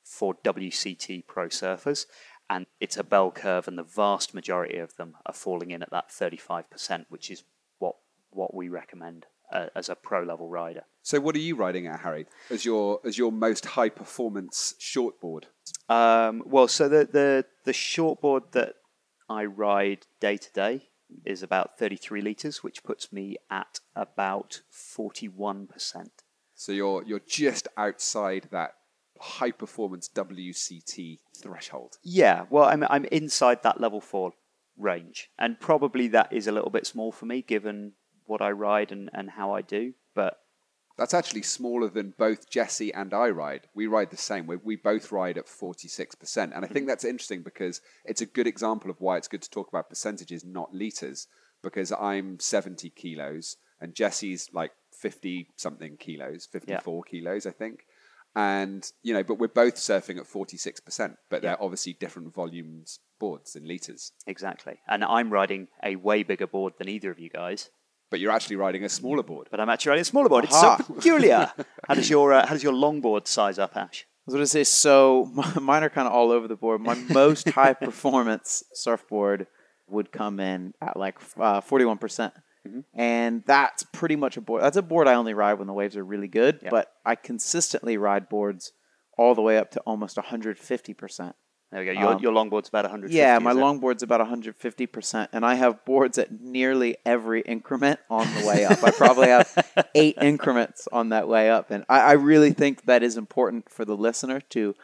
for WCT pro surfers, and it's a bell curve, and the vast majority of them are falling in at that 35%, which is what what we recommend uh, as a pro level rider. So, what are you riding at, Harry, as your as your most high performance shortboard? Um, well, so the, the the shortboard that I ride day to day is about 33 liters, which puts me at about 41%. So you're you're just outside that high performance WCT threshold. Yeah, well, I'm I'm inside that level four range, and probably that is a little bit small for me given what I ride and, and how I do. That's actually smaller than both Jesse and I ride. We ride the same. We, we both ride at 46%. And I think mm-hmm. that's interesting because it's a good example of why it's good to talk about percentages, not liters, because I'm 70 kilos and Jesse's like 50 something kilos, 54 kilos, I think. And, you know, but we're both surfing at 46%, but they're obviously different volumes boards in liters. exactly, and I'm riding a way bigger board than either of you guys. But you're actually riding a smaller board. But I'm actually riding a smaller board. It's so peculiar. *laughs* how does your uh, how does your longboard size up, Ash? I was going to say, so *laughs* mine are kind of all over the board. My most *laughs* high performance surfboard would come in at like uh, 41%. percent And that's pretty much a board. That's a board I only ride when the waves are really good, Yeah. but I consistently ride boards all the way up to almost 150%. There we go. Your, Um, your longboard's about 150. Yeah, my longboard's about 150%, and I have boards at nearly every increment on the way up. I probably have *laughs* eight increments on that way up, and I, I really think that is important for the listener to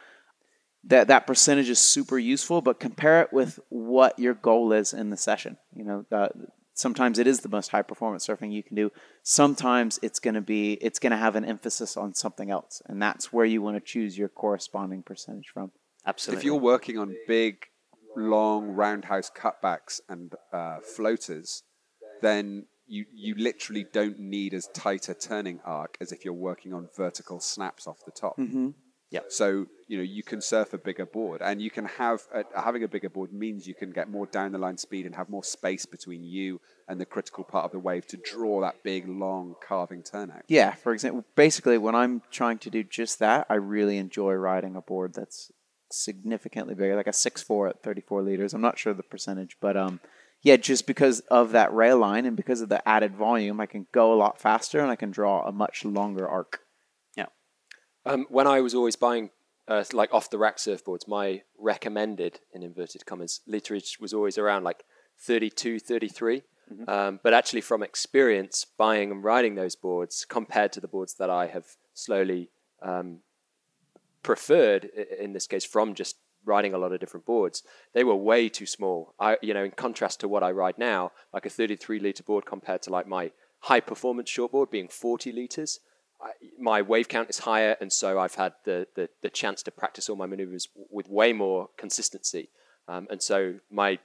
that that percentage is super useful. But compare it with what your goal is in the session. You know, uh, sometimes it is the most high performance surfing you can do. Sometimes it's going to be it's going to have an emphasis on something else, and that's where you want to choose your corresponding percentage from. Absolutely. If you're working on big, long roundhouse cutbacks and uh, floaters, then you you literally don't need as tight a turning arc as if you're working on vertical snaps off the top. Mm-hmm. Yeah. So you know you can surf a bigger board, and you can have a, having a bigger board means you can get more down the line speed and have more space between you and the critical part of the wave to draw that big, long carving turnout. Yeah, for example, basically when I'm trying to do just that, I really enjoy riding a board that's significantly bigger, like a 6'4 at 34 liters. I'm not sure the percentage, but um, yeah, just because of that rail line and because of the added volume, I can go a lot faster and I can draw a much longer arc. Yeah. Um, when I was always buying uh, like off the rack surfboards, my recommended in inverted commas literage was always around like 32, 33. Um, but actually, from experience, buying and riding those boards compared to the boards that I have slowly um, preferred in this case from just riding a lot of different boards, they were way too small. I, you know, in contrast to what I ride now, like a 33 liter board compared to like my high performance shortboard being 40 liters. I, my wave count is higher, and so I've had the, the, the chance to practice all my maneuvers with way more consistency. Um, and so my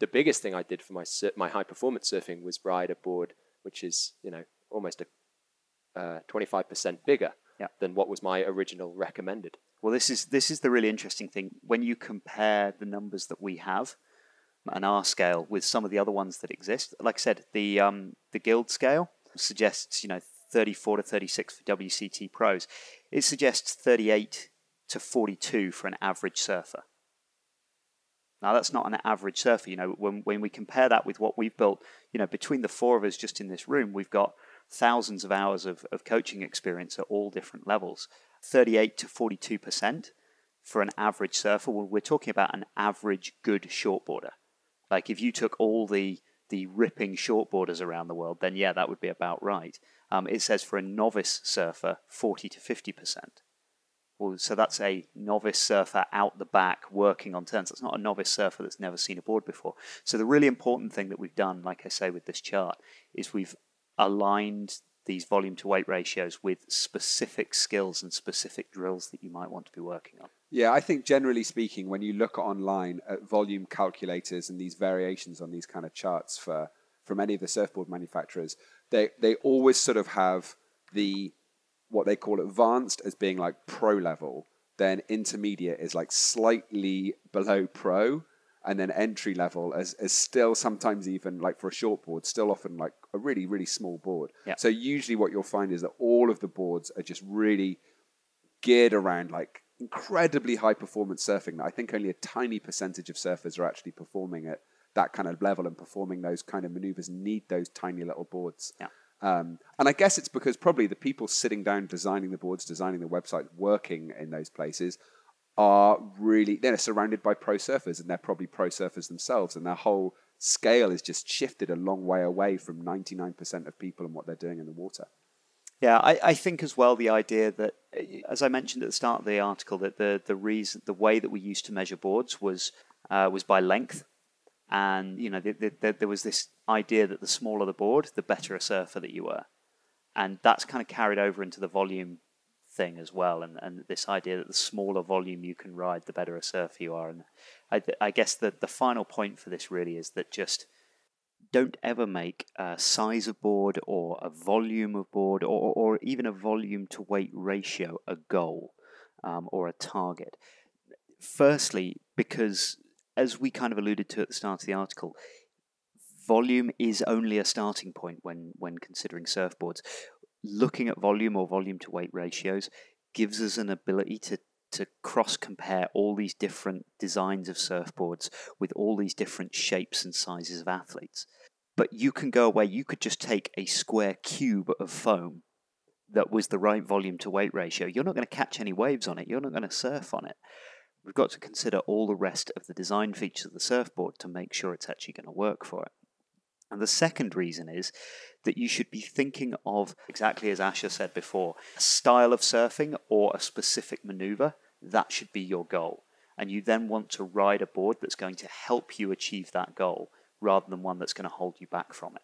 the biggest thing I did for my sur- my high performance surfing was ride a board which is you know almost a twenty five percent bigger Yeah. than what was my original recommended. Well, this is this is the really interesting thing when you compare the numbers that we have and our scale with some of the other ones that exist. Like I said, the um, the guild scale suggests you know 34 to 36 for WCT pros. It suggests 38 to 42 for an average surfer. Now that's not an average surfer. You know, when when we compare that with what we've built, you know, between the four of us just in this room, we've got thousands of hours of, of coaching experience at all different levels. 38 to 42 percent for an average surfer. Well, we're talking about an average good shortboarder. Like if you took all the the ripping shortboarders around the world, then yeah, that would be about right. Um, it says for a novice surfer, 40 to 50 percent. Well, so that's a novice surfer out the back working on turns. That's not a novice surfer that's never seen a board before. So the really important thing that we've done, like I say with this chart, is we've aligned these volume to weight ratios with specific skills and specific drills that you might want to be working on. Yeah, I think generally speaking, when you look online at volume calculators and these variations on these kind of charts for from any of the surfboard manufacturers, they they always sort of have the what they call advanced as being like pro level, then intermediate is like slightly below pro, and then entry level as, as still sometimes even like for a short board, still often like a really, really small board. Yeah. So usually what you'll find is that all of the boards are just really geared around like incredibly high performance surfing that I think only a tiny percentage of surfers are actually performing at that kind of level and performing those kind of maneuvers need those tiny little boards. Yeah. Um, and I guess it's because probably the people sitting down designing the boards, designing the website, working in those places are really they're surrounded by pro surfers and they're probably pro surfers themselves and their whole scale is just shifted a long way away from 99% of people and what they're doing in the water. Yeah, I, I think as well the idea that, uh, as I mentioned at the start of the article, that the the reason the way that we used to measure boards was uh, was by length, and you know the, the, the, there was this idea that the smaller the board, the better a surfer that you were, and that's kind of carried over into the volume thing as well, and, and this idea that the smaller volume you can ride, the better a surfer you are, and I, I guess the the final point for this really is that just don't ever make a size of board or a volume of board or, or even a volume to weight ratio a goal um, or a target. Firstly, because as we kind of alluded to at the start of the article, volume is only a starting point when when considering surfboards. Looking at volume or volume to weight ratios gives us an ability to to cross compare all these different designs of surfboards with all these different shapes and sizes of athletes. But you can go away, you could just take a square cube of foam that was the right volume to weight ratio. You're not going to catch any waves on it, you're not going to surf on it. We've got to consider all the rest of the design features of the surfboard to make sure it's actually going to work for it. And the second reason is that you should be thinking of, exactly as Asher said before, a style of surfing or a specific maneuver. That should be your goal. And you then want to ride a board that's going to help you achieve that goal rather than one that's going to hold you back from it.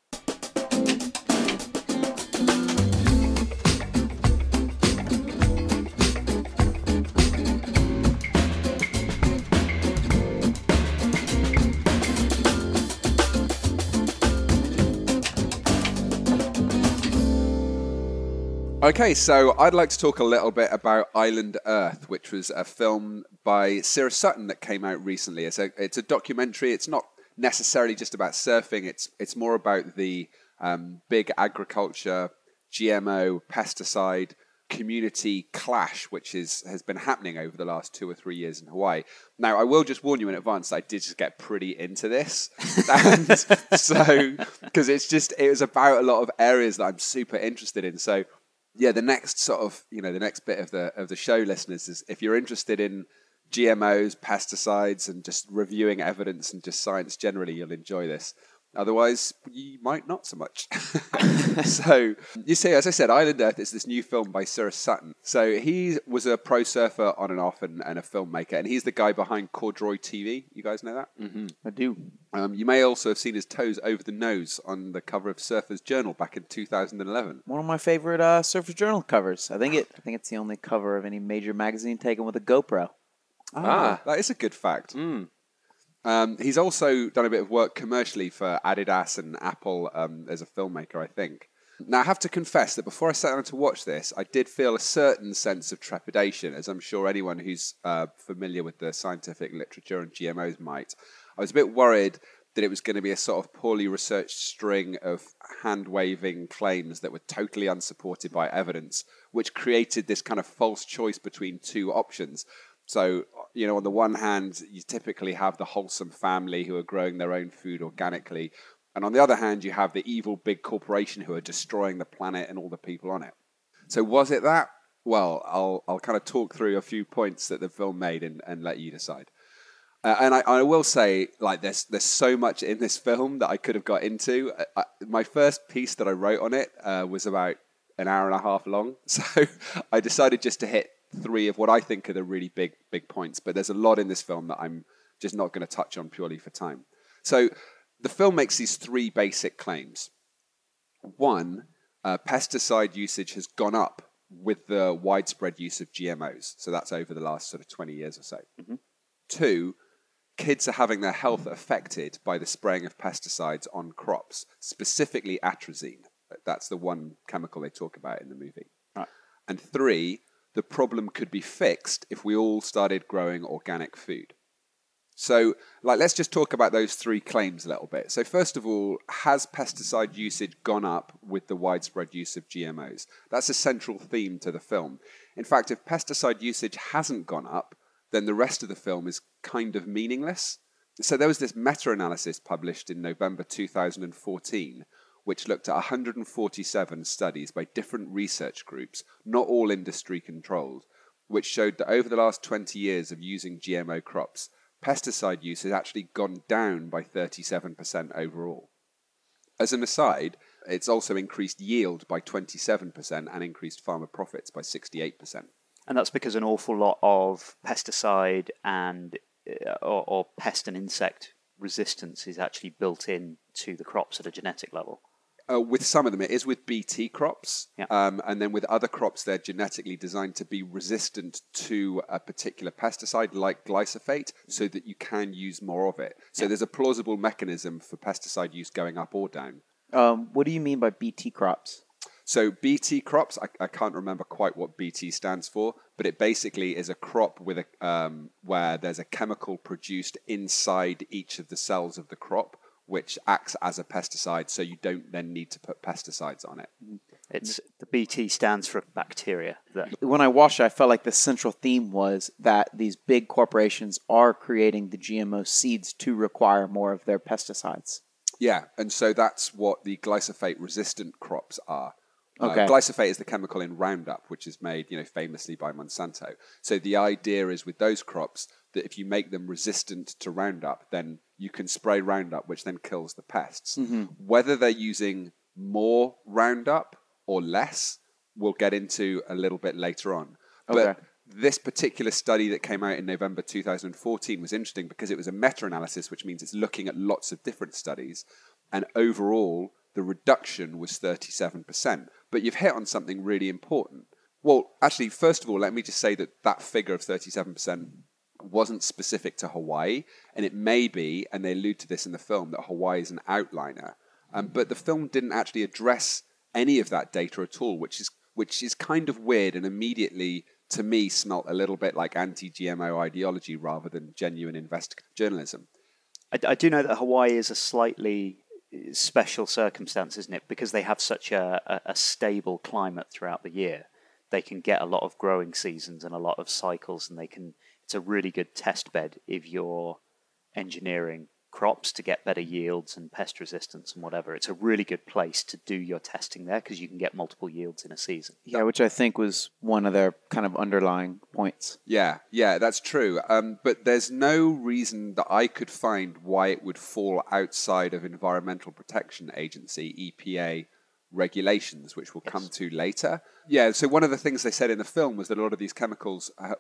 Okay, so I'd like to talk a little bit about Island Earth, which was a film by Cyrus Sutton that came out recently. It's a it's a documentary. It's not necessarily just about surfing. It's it's more about the um, big agriculture, GMO, pesticide community clash, which is has been happening over the last two or three years in Hawaii. Now, I will just warn you in advance. I did just get pretty into this, *laughs* and so because it's just it was about a lot of areas that I'm super interested in. So yeah, the next sort of you know the next bit of the of the show, listeners, is if you're interested in GMOs, pesticides, and just reviewing evidence and just science generally, you'll enjoy this. Otherwise, you might not so much. *laughs* *laughs* so, you see, as I said, Island Earth is this new film by Cyrus Sutton. So, he was a pro surfer on and off and, and a filmmaker, and he's the guy behind Korduroy TV. You guys know that? Mm-hmm. I do. Um, you may also have seen his toes over the nose on the cover of Surfer's Journal back in 2011. One of my favorite uh, Surfer's Journal covers. I think it. I think it's the only cover of any major magazine taken with a GoPro. Ah, that is a good fact. Mm. Um, he's also done a bit of work commercially for Adidas and Apple um, as a filmmaker, I think. Now, I have to confess that before I sat down to watch this, I did feel a certain sense of trepidation, as I'm sure anyone who's uh, familiar with the scientific literature and GMOs might. I was a bit worried that it was going to be a sort of poorly researched string of hand waving claims that were totally unsupported by evidence, which created this kind of false choice between two options. So, you know, on the one hand, you typically have the wholesome family who are growing their own food organically. And on the other hand, you have the evil big corporation who are destroying the planet and all the people on it. So, was it that? Well, I'll, I'll kind of talk through a few points that the film made and, and let you decide. Uh, and I, I will say, like, there's there's so much in this film that I could have got into. I, I, my first piece that I wrote on it uh, was about an hour and a half long, *laughs* so I decided just to hit three of what I think are the really big big points. But there's a lot in this film that I'm just not going to touch on purely for time. So the film makes these three basic claims. One, uh, pesticide usage has gone up with the widespread use of GMOs. So that's over the last sort of 20 years or so. Mhm. Two, kids are having their health affected by the spraying of pesticides on crops, specifically atrazine. That's the one chemical they talk about in the movie. Right. And three, the problem could be fixed if we all started growing organic food. So, like, let's just talk about those three claims a little bit. So, first of all, has pesticide usage gone up with the widespread use of GMOs? That's a central theme to the film. In fact, if pesticide usage hasn't gone up, then the rest of the film is kind of meaningless. So, there was this meta analysis published in November 2014, which looked at 147 studies by different research groups, not all industry controlled, which showed that over the last 20 years of using GMO crops, pesticide use has actually gone down by 37% overall. As an aside, it's also increased yield by 27% and increased farmer profits by 68%. And that's because an awful lot of pesticide and uh, or, or pest and insect resistance is actually built in to the crops at a genetic level. Uh, with some of them, it is with BT crops, Yeah. um, and then with other crops, they're genetically designed to be resistant to a particular pesticide like glyphosate, so that you can use more of it. So there's a plausible mechanism for pesticide use going up or down. Um, what do you mean by BT crops? So BT crops, I, I can't remember quite what BT stands for, but it basically is a crop with a um, where there's a chemical produced inside each of the cells of the crop, which acts as a pesticide, so you don't then need to put pesticides on it. It's the BT stands for bacteria. That When I watched it, I felt like the central theme was that these big corporations are creating the GMO seeds to require more of their pesticides. Yeah, and so that's what the glyphosate resistant crops are. Uh, Okay. glyphosate is the chemical in Roundup, which is made, you know, famously by Monsanto. So the idea is with those crops that if you make them resistant to Roundup, then you can spray Roundup, which then kills the pests. Mm-hmm. Whether they're using more Roundup or less, we'll get into a little bit later on. But Okay. this particular study that came out in November 2014 was interesting because it was a meta analysis, which means it's looking at lots of different studies. And overall, the reduction was 37%. But you've hit on something really important. Well, actually, first of all, let me just say that that figure of 37% wasn't specific to Hawaii. And it may be, and they allude to this in the film, that Hawaii is an outliner. Um, but the film didn't actually address any of that data at all, which is which is kind of weird and immediately to me smelt a little bit like anti-GMO ideology rather than genuine investigative journalism. I, I do know that Hawaii is a slightly uh, special circumstance, isn't it? Because they have such a, a, a stable climate throughout the year. They can get a lot of growing seasons and a lot of cycles, and they can. It's a really good test bed if you're engineering crops to get better yields and pest resistance and whatever. It's a really good place to do your testing there because you can get multiple yields in a season. Yeah, which I think was one of their kind of underlying points. Yeah, yeah, that's true. Um, but there's no reason that I could find why it would fall outside of Environmental Protection Agency (EPA) regulations, which we'll come to later. Yeah. So one of the things they said in the film was that a lot of these chemicals, uh,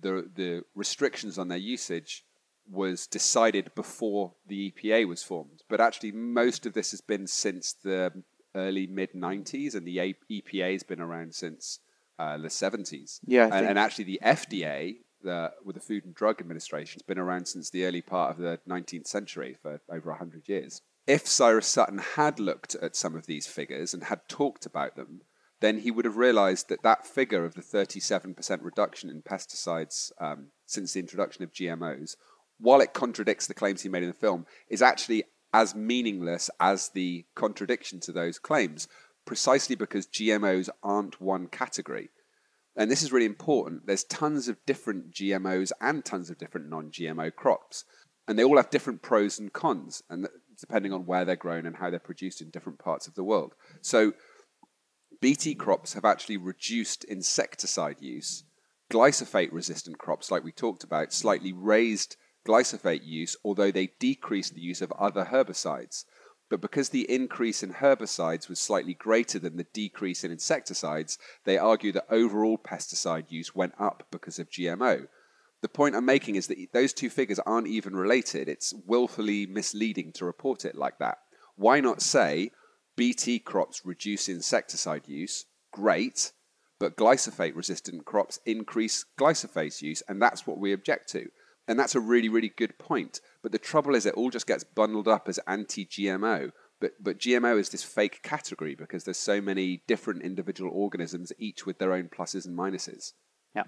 the the restrictions on their usage was decided before the EPA was formed. But actually, most of this has been since the early mid 90s, and the A- EPA has been around since uh, the 70s. Yeah, and, and actually, the FDA, the, with the Food and Drug Administration, has been around since the early part of the 19th century for over 100 years. If Cyrus Sutton had looked at some of these figures and had talked about them, then he would have realized that that figure of the 37% reduction in pesticides um, since the introduction of GMOs, while it contradicts the claims he made in the film, is actually as meaningless as the contradiction to those claims, precisely because GMOs aren't one category. And this is really important. There's tons of different GMOs and tons of different non GMO crops. And they all have different pros and cons, and depending on where they're grown and how they're produced in different parts of the world. So, BT crops have actually reduced insecticide use. Glyphosate resistant crops, like we talked about, slightly raised glyphosate use, although they decreased the use of other herbicides. But because the increase in herbicides was slightly greater than the decrease in insecticides, they argue that overall pesticide use went up because of GMO. The point I'm making is that those two figures aren't even related. It's willfully misleading to report it like that. Why not say BT crops reduce insecticide use? Great. But glyphosate resistant crops increase glyphosate use, and that's what we object to. And that's a really, really good point. But the trouble is, it all just gets bundled up as anti GMO. But, but GMO is this fake category because there's so many different individual organisms, each with their own pluses and minuses. Yeah.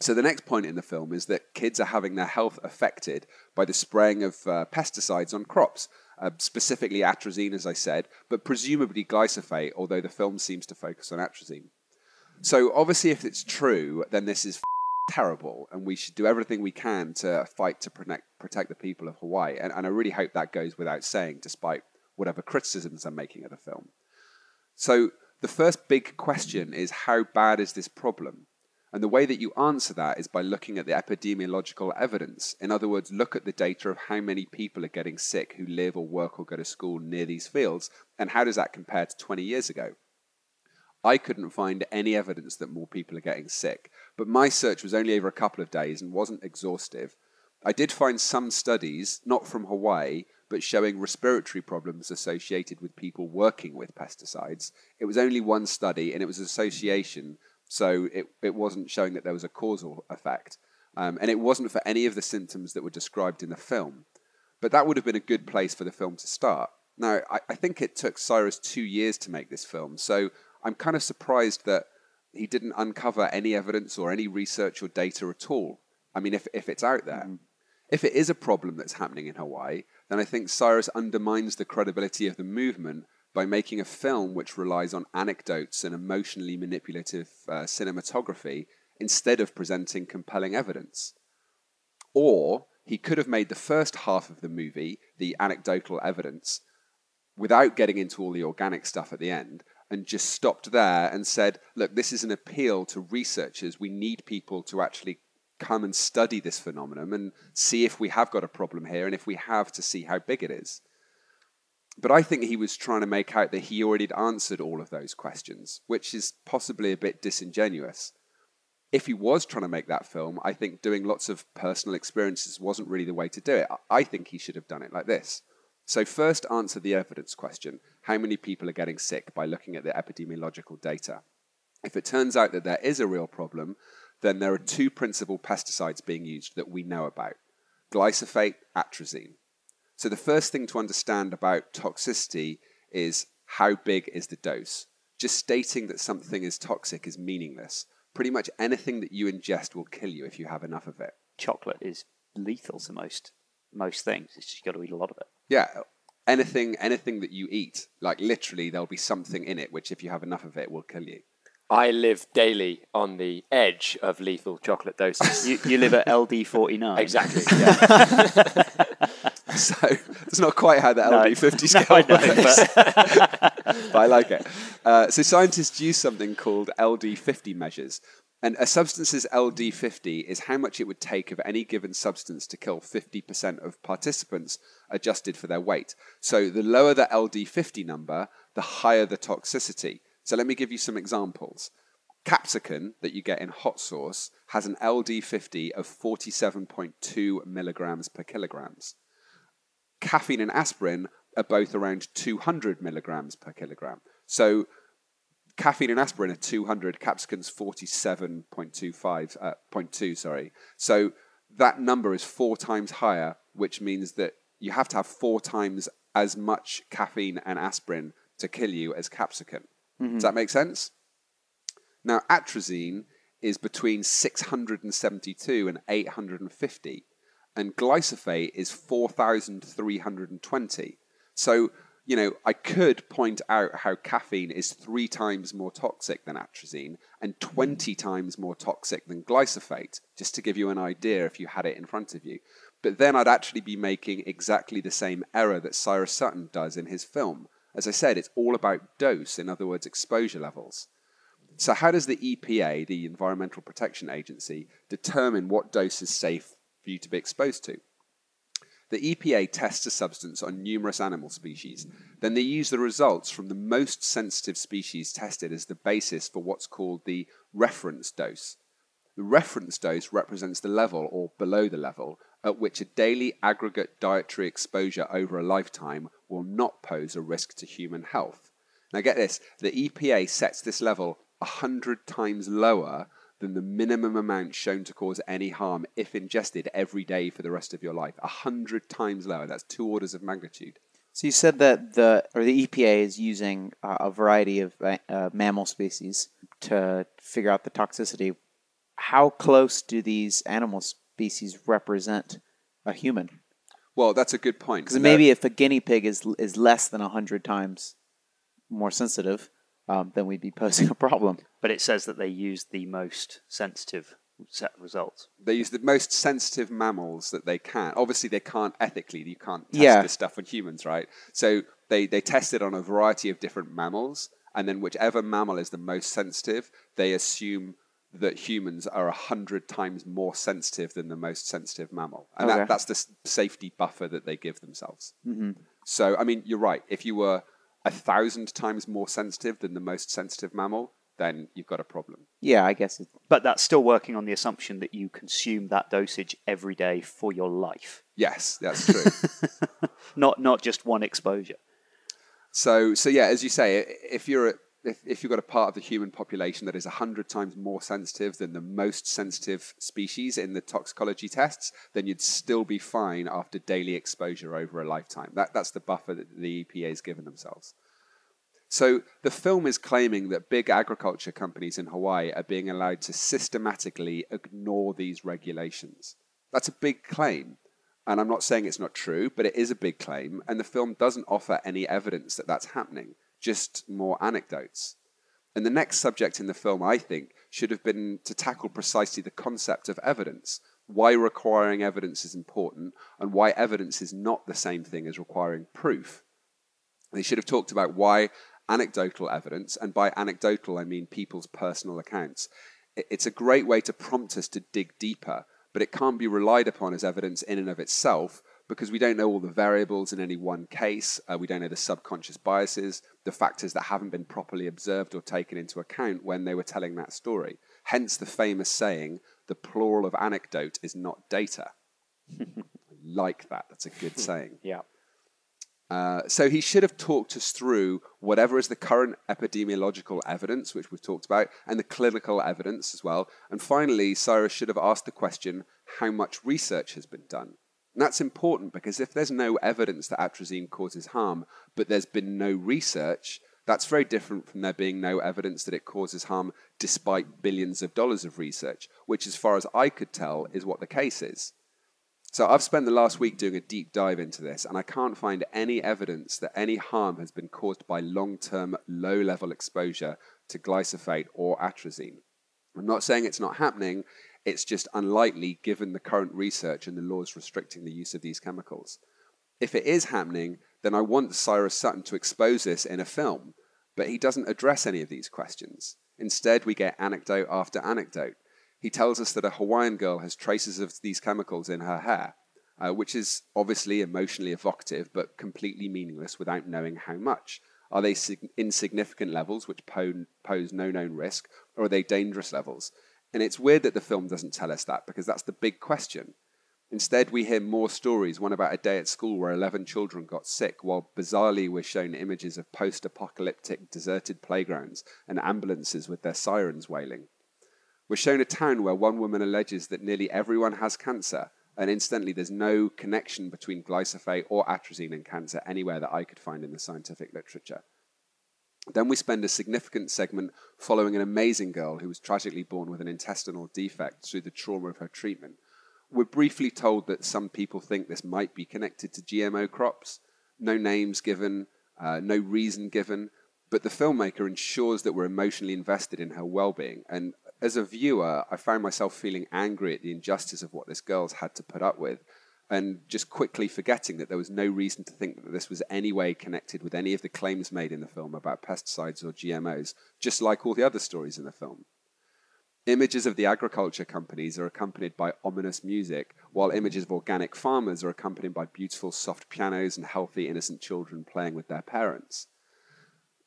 So the next point in the film is that kids are having their health affected by the spraying of uh, pesticides on crops, uh, specifically atrazine, as I said, but presumably glyphosate, although the film seems to focus on atrazine. So obviously, if it's true, then this is *laughs* terrible, and we should do everything we can to fight to protect protect the people of Hawaii. And, and I really hope that goes without saying, despite whatever criticisms I'm making of the film. So the first big question is how bad is this problem? And the way that you answer that is by looking at the epidemiological evidence. In other words, look at the data of how many people are getting sick who live or work or go to school near these fields, and how does that compare to 20 years ago? I couldn't find any evidence that more people are getting sick, but my search was only over a couple of days and wasn't exhaustive. I did find some studies, not from Hawaii, but showing respiratory problems associated with people working with pesticides. It was only one study and it was an association, so it, it wasn't showing that there was a causal effect. Um, and it wasn't for any of the symptoms that were described in the film. But that would have been a good place for the film to start. Now, I, I think it took Cyrus two years to make this film, so I'm kind of surprised that he didn't uncover any evidence or any research or data at all. I mean, if, if it's out there. If it is a problem that's happening in Hawaii, then I think Cyrus undermines the credibility of the movement by making a film which relies on anecdotes and emotionally manipulative uh, cinematography instead of presenting compelling evidence. Or he could have made the first half of the movie, the anecdotal evidence, without getting into all the organic stuff at the end, and just stopped there and said, look, this is an appeal to researchers. We need people to actually come and study this phenomenon and see if we have got a problem here and if we have to see how big it is. But I think he was trying to make out that he already answered all of those questions, which is possibly a bit disingenuous. If he was trying to make that film, I think doing lots of personal experiences wasn't really the way to do it. I think he should have done it like this. So, first answer the evidence question how many people are getting sick by looking at the epidemiological data? If it turns out that there is a real problem, then there are two principal pesticides being used that we know about glyphosate, atrazine. So, the first thing to understand about toxicity is how big is the dose. Just stating that something is toxic is meaningless. Pretty much anything that you ingest will kill you if you have enough of it. Chocolate is lethal to most most things. It's just got to eat a lot of it. Yeah, anything anything that you eat, like literally, there'll be something in it which, if you have enough of it, will kill you. I live daily on the edge of lethal chocolate doses. You, you live at LD forty nine. exactly. *laughs* Yeah. *laughs* *laughs* So it's not quite how the No, LD50 *laughs* no, scale know, works, *laughs* but I like it. Uh, so scientists use something called LD50 measures. And a substance's LD50 is how much it would take of any given substance to kill 50% of participants adjusted for their weight. So the lower the LD50 number, the higher the toxicity. So let me give you some examples. Capsicum that you get in hot sauce has an LD50 of 47.2 milligrams per kilograms. Caffeine and aspirin are both around 200 milligrams per kilogram. So caffeine and aspirin are 200, capsicum's 47.25, uh, 0.2, sorry. So that number is four times higher, which means that you have to have four times as much caffeine and aspirin to kill you as capsicum. Does that make sense? Now, atrazine is between 672 and 850, and glyphosate is 4,320. So, you know, I could point out how caffeine is three times more toxic than atrazine and 20 times more toxic than glyphosate, just to give you an idea if you had it in front of you. But then I'd actually be making exactly the same error that Cyrus Sutton does in his film. As I said, it's all about dose, in other words, exposure levels. So, how does the EPA, the Environmental Protection Agency, determine what dose is safe for you to be exposed to? The EPA tests a substance on numerous animal species. Then they use the results from the most sensitive species tested as the basis for what's called the reference dose. The reference dose represents the level or below the level at which a daily aggregate dietary exposure over a lifetime will not pose a risk to human health. Now, get this the EPA sets this level 100 times lower than the minimum amount shown to cause any harm if ingested every day for the rest of your life. A 100 times lower. That's two orders of magnitude. So you said that the or the EPA is using uh, a variety of uh, uh, mammal species to figure out the toxicity. How close do these animal species represent a human? Well, that's a good point. Because maybe if a guinea pig is is less than hundred times more sensitive, um, then we'd be posing a problem. But it says that they use the most sensitive set of results. they use the most sensitive mammals that they can. Obviously, they can't ethically. You can't test Yeah. this stuff on humans, right? So they they test it on a variety of different mammals, and then whichever mammal is the most sensitive, they assume that humans are a hundred times more sensitive than the most sensitive mammal, and Okay. that, that's the safety buffer that they give themselves. So, I mean, you're right. If you were a thousand times more sensitive than the most sensitive mammal, then you've got a problem. Yeah, I guess. It, But that's still working on the assumption that you consume that dosage every day for your life, Yes, that's true. *laughs* not not just one exposure. So, so yeah, as you say, if you're a, if, if you've got a part of the human population that is hundred times more sensitive than the most sensitive species in the toxicology tests, then you'd still be fine after daily exposure over a lifetime. That, that's the buffer that the EPA has given themselves. So the film is claiming that big agriculture companies in Hawaii are being allowed to systematically ignore these regulations. That's a big claim. And I'm not saying it's not true, but it is a big claim, and the film doesn't offer any evidence that that's happening, just more anecdotes. And the next subject in the film, I think, should have been to tackle precisely the concept of evidence, why requiring evidence is important, and why evidence is not the same thing as requiring proof. They should have talked about why anecdotal evidence, and by anecdotal I mean people's personal accounts, it's a great way to prompt us to dig deeper, but it can't be relied upon as evidence in and of itself because we don't know all the variables in any one case. Uh, we don't know the subconscious biases, the factors that haven't been properly observed or taken into account when they were telling that story. Hence the famous saying, the plural of anecdote is not data. *laughs* like that. That's a good saying. Yeah. Uh, so he should have talked us through whatever is the current epidemiological evidence, which we've talked about, and the clinical evidence as well. And finally, Cyrus should have asked the question how much research has been done? And that's important because if there's no evidence that atrazine causes harm, but there's been no research, that's very different from there being no evidence that it causes harm despite billions of dollars of research, which, as far as I could tell, is what the case is. So I've spent the last week doing a deep dive into this, and I can't find any evidence that any harm has been caused by long term, low level exposure to glyphosate or atrazine. I'm not saying it's not happening, it's just unlikely given the current research and the laws restricting the use of these chemicals. If it is happening, then I want Cyrus Sutton to expose this in a film, but he doesn't address any of these questions. Instead, we get anecdote after anecdote. He tells us that a Hawaiian girl has traces of these chemicals in her hair, uh, which is obviously emotionally evocative but completely meaningless without knowing how much. Are they sig- insignificant levels which po- pose no known risk, or are they dangerous levels? And it's weird that the film doesn't tell us that because that's the big question. Instead, we hear more stories, one about a day at school where 11 children got sick, while bizarrely we're shown images of post apocalyptic deserted playgrounds and ambulances with their sirens wailing. We're shown a town where one woman alleges that nearly everyone has cancer, and incidentally, there's no connection between glyphosate or atrazine and cancer anywhere that I could find in the scientific literature. Then we spend a significant segment following an amazing girl who was tragically born with an intestinal defect through the trauma of her treatment. We're briefly told that some people think this might be connected to GMO crops. No names given, uh, no reason given, but the filmmaker ensures that we're emotionally invested in her well being. And as a viewer, I found myself feeling angry at the injustice of what this girl's had to put up with, and just quickly forgetting that there was no reason to think that this was any way connected with any of the claims made in the film about pesticides or GMOs, just like all the other stories in the film. Images of the agriculture companies are accompanied by ominous music, while images of organic farmers are accompanied by beautiful soft pianos and healthy, innocent children playing with their parents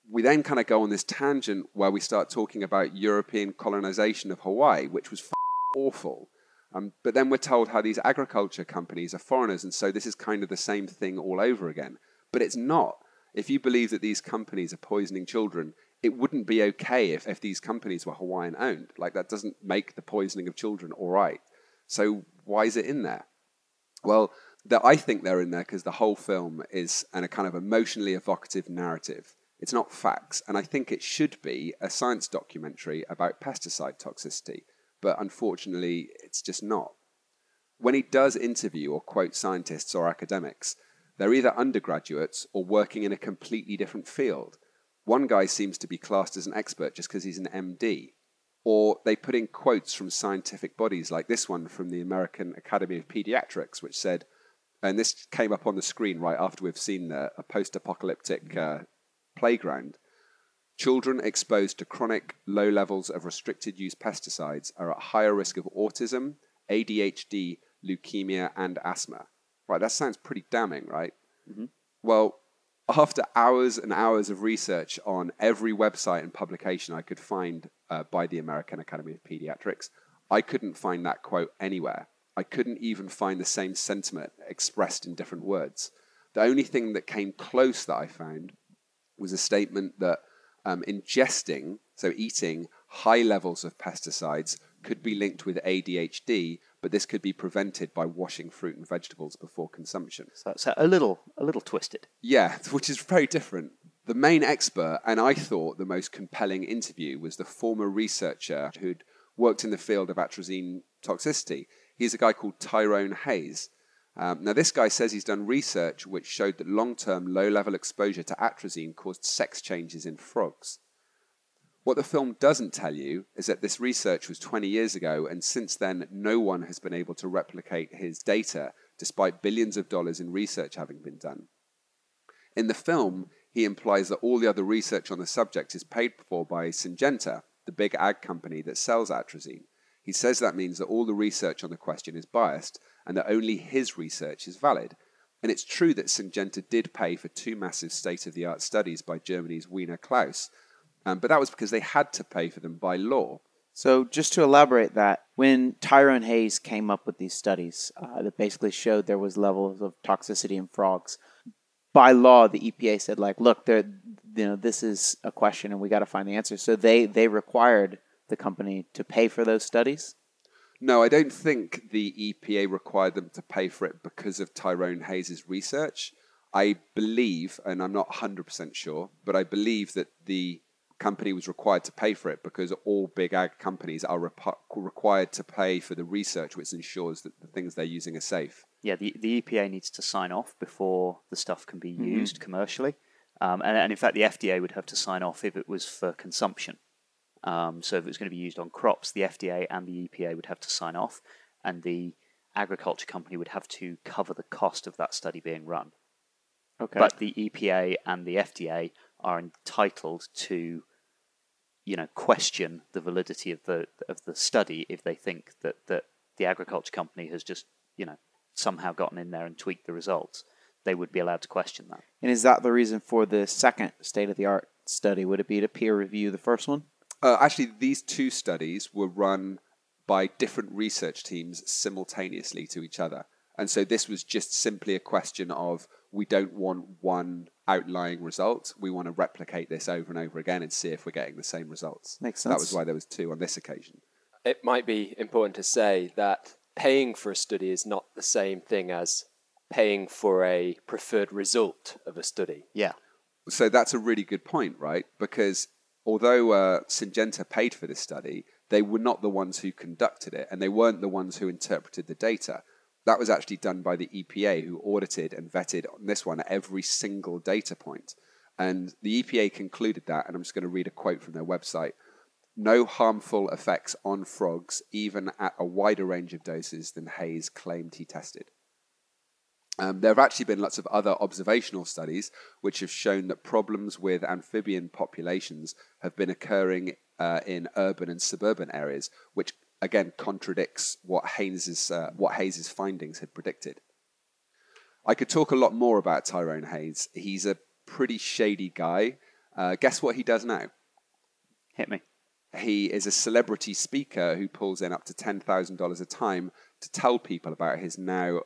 we then kind of go on this tangent where we start talking about European colonization of Hawaii, which was f- awful. Um, but then we're told how these agriculture companies are foreigners, and so this is kind of the same thing all over again. But it's not. If you believe that these companies are poisoning children, it wouldn't be okay if, if these companies were Hawaiian owned. Like, that doesn't make the poisoning of children all right. So, why is it in there? Well, I think they're in there because the whole film is an, a kind of emotionally evocative narrative it's not facts, and I think it should be a science documentary about pesticide toxicity, but unfortunately, it's just not. When he does interview or quote scientists or academics, they're either undergraduates or working in a completely different field. One guy seems to be classed as an expert just because he's an MD. Or they put in quotes from scientific bodies, like this one from the American Academy of Pediatrics, which said, and this came up on the screen right after we've seen a post apocalyptic uh, playground, children exposed to chronic low levels of restricted use pesticides are at higher risk of autism, ADHD, leukemia, and asthma. Right, that sounds pretty damning, right? Mm-hmm. Well, after hours and hours of research on every website and publication I could find uh, by the American Academy of Pediatrics, I couldn't find that quote anywhere. I couldn't even find the same sentiment expressed in different words. The only thing that came close that I found was a statement that um, ingesting, so eating high levels of pesticides, could be linked with ADHD, but this could be prevented by washing fruit and vegetables before consumption. So, so a little, a little twisted. Yeah, *laughs* which is very different. The main expert, and I thought the most compelling interview, was the former researcher who'd worked in the field of atrazine toxicity. He's a guy called Tyrone Hayes. Um, now, this guy says he's done research which showed that long term low level exposure to atrazine caused sex changes in frogs. What the film doesn't tell you is that this research was 20 years ago, and since then, no one has been able to replicate his data despite billions of dollars in research having been done. In the film, he implies that all the other research on the subject is paid for by Syngenta, the big ag company that sells atrazine. He says that means that all the research on the question is biased and that only his research is valid. And it's true that Syngenta did pay for two massive state of the art studies by Germany's Werner Kloas, um, but that was because they had to pay for them by law. So, just to elaborate that, when Tyrone Hayes came up with these studies uh, that basically showed there was levels of toxicity in frogs, by law, the EPA said, like, look, you know, this is a question and we got to find the answer. So they they required the company to pay for those studies. No, I don't think the EPA required them to pay for it because of Tyrone Hayes' research. I believe, and I'm not 100% sure, but I believe that the company was required to pay for it because all big ag companies are rep- required to pay for the research which ensures that the things they're using are safe. Yeah, the, the EPA needs to sign off before the stuff can be used mm-hmm. commercially. Um, and, and, in fact, the FDA would have to sign off if it was for consumption. Um, so if it was going to be used on crops, the FDA and the EPA would have to sign off, and the agriculture company would have to cover the cost of that study being run. Okay. But the EPA and the FDA are entitled to, you know, question the validity of the of the study if they think that, that the agriculture company has just, you know, somehow gotten in there and tweaked the results. They would be allowed to question that. And is that the reason for the second state of the art study? Would it be to peer review the first one? Uh, actually, these two studies were run by different research teams simultaneously to each other. And so this was just simply a question of we don't want one outlying result. We want to replicate this over and over again and see if we're getting the same results. Makes sense. That was why there was two on this occasion. It might be important to say that paying for a study is not the same thing as paying for a preferred result of a study. Yeah. So that's a really good point, right? Because although uh, Syngenta paid for this study, they were not the ones who conducted it, and they weren't the ones who interpreted the data. That was actually done by the EPA, who audited and vetted on this one every single data point. And the EPA concluded that, and I'm just going to read a quote from their website no harmful effects on frogs, even at a wider range of doses than Hayes claimed he tested. Um, there have actually been lots of other observational studies which have shown that problems with amphibian populations have been occurring uh, in urban and suburban areas, which again contradicts what Hayes's, uh, what Hayes's findings had predicted. I could talk a lot more about Tyrone Hayes. He's a pretty shady guy. Uh, guess what he does now? Hit me. He is a celebrity speaker who pulls in up to $10,000 a time to tell people about his now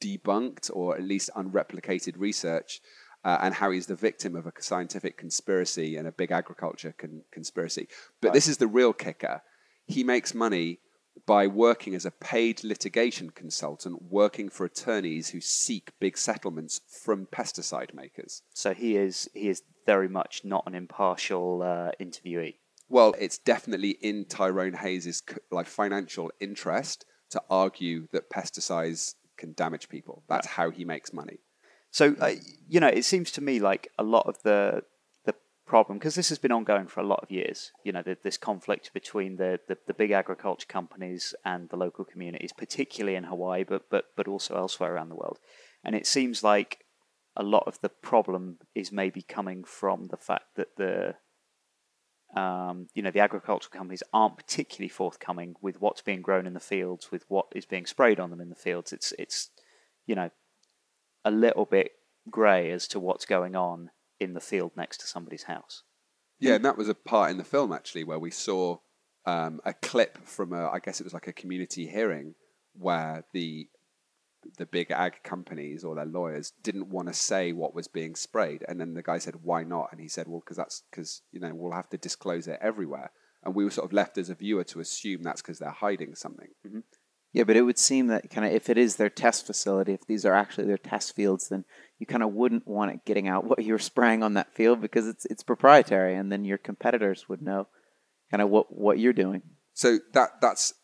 debunked or at least unreplicated research uh, and how he's the victim of a scientific conspiracy and a big agriculture con- conspiracy. But right. this is the real kicker. He makes money by working as a paid litigation consultant, working for attorneys who seek big settlements from pesticide makers. So he is he is very much not an impartial uh, interviewee. Well, it's definitely in Tyrone Hayes's like financial interest to argue that pesticides can damage people. That's yeah. how he makes money. So uh, you know, it seems to me like a lot of the the problem because this has been ongoing for a lot of years. You know, the, this conflict between the, the, the big agriculture companies and the local communities, particularly in Hawaii, but but but also elsewhere around the world. And it seems like a lot of the problem is maybe coming from the fact that the um, you know the agricultural companies aren't particularly forthcoming with what's being grown in the fields, with what is being sprayed on them in the fields. It's it's you know a little bit grey as to what's going on in the field next to somebody's house. Yeah, and that was a part in the film actually where we saw um, a clip from a, I guess it was like a community hearing where the the big ag companies or their lawyers didn't want to say what was being sprayed. And then the guy said, "Why not?" And he said, "Well, because that's because you know we'll have to disclose it everywhere." And we were sort of left as a viewer to assume that's because they're hiding something. Mm-hmm. Yeah, but it would seem that kind of if it is their test facility, if these are actually their test fields, then you kind of wouldn't want it getting out *laughs* what you're spraying on that field because it's it's proprietary, and then your competitors would know kind of what what you're doing. So that that's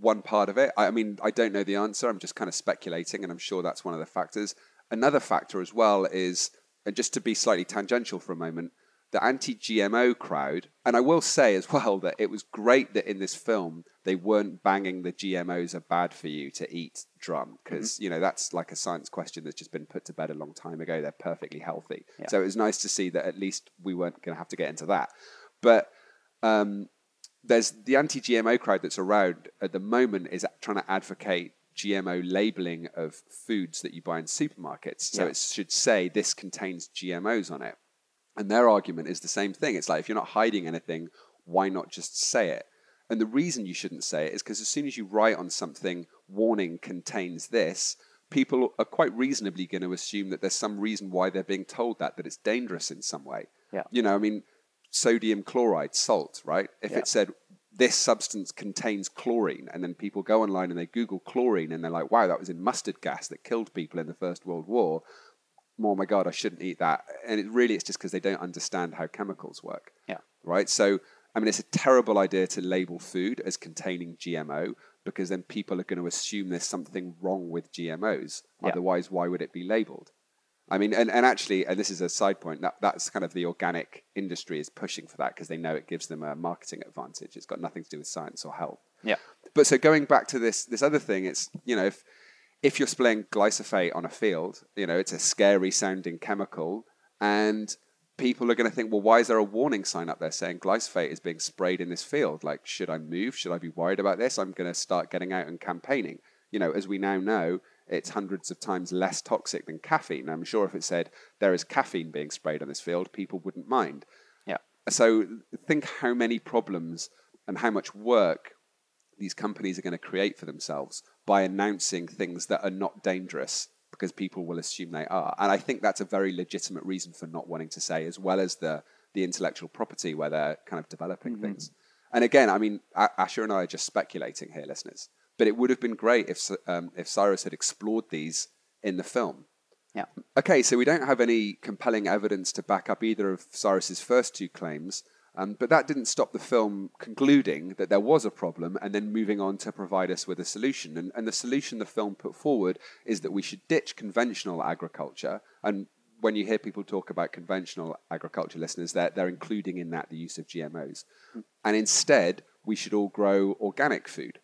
one part of it. I, I mean, I don't know the answer. I'm just kind of speculating, and I'm sure that's one of the factors. Another factor as well is, and just to be slightly tangential for a moment, the anti-GMO crowd. And I will say as well that it was great that in this film they weren't banging the GMOs are bad for you to eat drum because you know that's like a science question that's just been put to bed a long time ago. They're perfectly healthy, Yeah. so it was nice to see that at least we weren't going to have to get into that. But um, there's the anti-GMO crowd that's around at the moment is trying to advocate GMO labeling of foods that you buy in supermarkets. So Yeah. it should say this contains GMOs on it. And their argument is the same thing. It's like if you're not hiding anything, why not just say it? And the reason you shouldn't say it is because as soon as you write on something, warning contains this, people are quite reasonably going to assume that there's some reason why they're being told that, that it's dangerous in some way. Yeah. You know, I mean, sodium chloride, salt, right? If Yeah. it said this substance contains chlorine, and then people go online and they Google chlorine and they're like, wow, that was in mustard gas that killed people in the First World War. Oh my God, I shouldn't eat that. And it really, it's just because they don't understand how chemicals work Yeah. right? So, I mean, it's a terrible idea to label food as containing GMO because then people are going to assume there's something wrong with GMOs. Yeah. Otherwise, why would it be labeled? I mean, and, and actually, and this is a side point, that, that's kind of the organic industry is pushing for that because they know it gives them a marketing advantage. It's got nothing to do with science or health. Yeah. But so going back to this this other thing, it's you know if if you're spraying glyphosate on a field, you know it's a scary sounding chemical, and people are going to think, well, why is there a warning sign up there saying glyphosate is being sprayed in this field? Like, should I move? Should I be worried about this? I'm going to start getting out and campaigning. You know, as we now know, it's hundreds of times less toxic than caffeine. I'm sure if it said there is caffeine being sprayed on this field, people wouldn't mind. Yeah. So think how many problems and how much work these companies are going to create for themselves by announcing things that are not dangerous because people will assume they are. And I think that's a very legitimate reason for not wanting to say, as well as the the intellectual property where they're kind of developing mm-hmm. things. And again, I mean, Asher and I are just speculating here, listeners. But it would have been great if um, if Cyrus had explored these in the film. Yeah. Okay, so we don't have any compelling evidence to back up either of Cyrus's first two claims, um, but that didn't stop the film concluding that there was a problem and then moving on to provide us with a solution. And, and the solution the film put forward is that we should ditch conventional agriculture. And when you hear people talk about conventional agriculture, listeners, they're, they're including in that the use of GMOs. And instead, we should all grow organic food.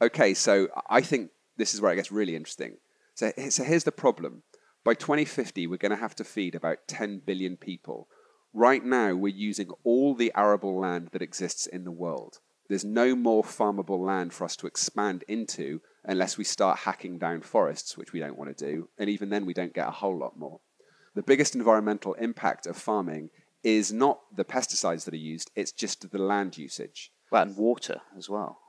Okay, so I think this is where it gets really interesting. So, so here's the problem. By 2050, we're going to have to feed about 10 billion people. Right now, we're using all the arable land that exists in the world. There's no more farmable land for us to expand into unless we start hacking down forests, which we don't want to do. And even then, we don't get a whole lot more. The biggest environmental impact of farming is not the pesticides that are used, it's just the land usage Well, and water as well.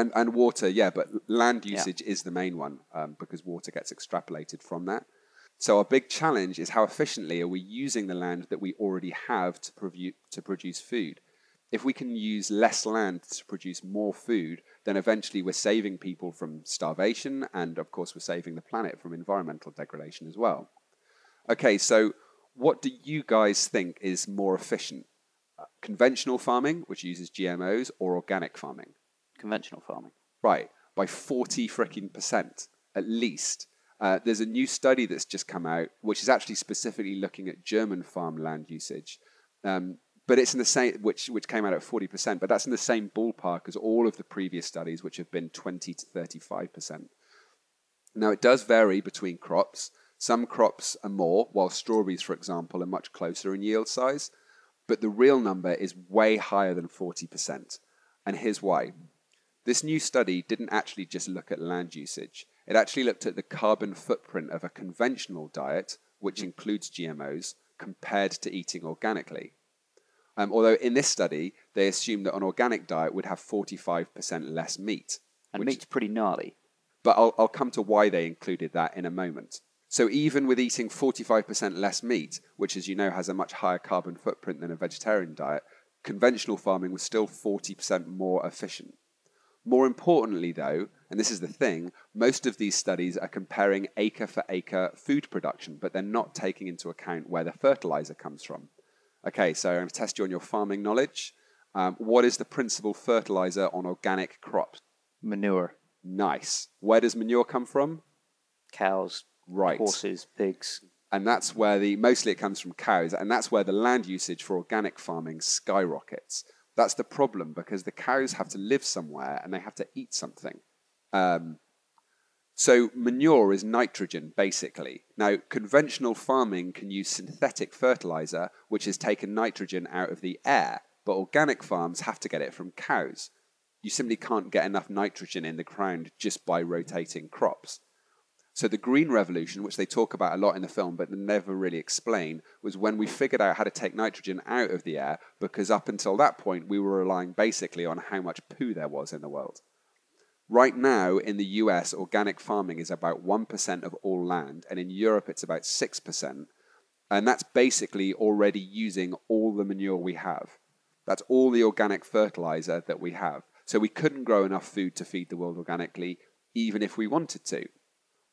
And and water, yeah, but land Yeah. usage is the main one um, because water gets extrapolated from that. So our big challenge is how efficiently are we using the land that we already have to, provu- to produce food. If we can use less land to produce more food, then eventually we're saving people from starvation, and of course we're saving the planet from environmental degradation as well. Okay, so what do you guys think is more efficient? Uh, conventional farming, which uses GMOs, or organic farming? Conventional farming. Right, by 40 freaking percent at least. Uh, there's a new study that's just come out, which is actually specifically looking at German farm land usage. Um, but it's in the same, which, which came out at 40%, but that's in the same ballpark as all of the previous studies, which have been 20 to 35%. Now, it does vary between crops. Some crops are more, while strawberries, for example, are much closer in yield size. But the real number is way higher than 40%. And here's why. This new study didn't actually just look at land usage. It actually looked at the carbon footprint of a conventional diet, which includes GMOs, compared to eating organically. Um, although in this study, they assumed that an organic diet would have 45% less meat. And which- meat's pretty gnarly. but I'll, I'll come to why they included that in a moment. So even with eating 45% less meat, which as you know has a much higher carbon footprint than a vegetarian diet, conventional farming was still 40% more efficient. More importantly, though, and this is the thing, most of these studies are comparing acre for acre food production, but they're not taking into account where the fertilizer comes from. Okay, so I'm going to test you on your farming knowledge. Um, what is the principal fertilizer on organic crops? Manure. Nice. Where does manure come from? Cows, Right. horses, pigs. and that's where the mostly it comes from cows and that's where the land usage for organic farming skyrockets that's the problem because the cows have to live somewhere and they have to eat something. Um, so manure is nitrogen basically. Now conventional farming can use synthetic fertilizer which has taken nitrogen out of the air but organic farms have to get it from cows. You simply can't get enough nitrogen in the ground just by rotating crops so the green revolution, which they talk about a lot in the film but never really explain, was when we figured out how to take nitrogen out of the air because up until that point we were relying basically on how much poo there was in the world. Right now in the US, organic farming is about 1% of all land, and in Europe it's about 6%. And that's basically already using all the manure we have. That's all the organic fertilizer that we have. So we couldn't grow enough food to feed the world organically, even if we wanted to.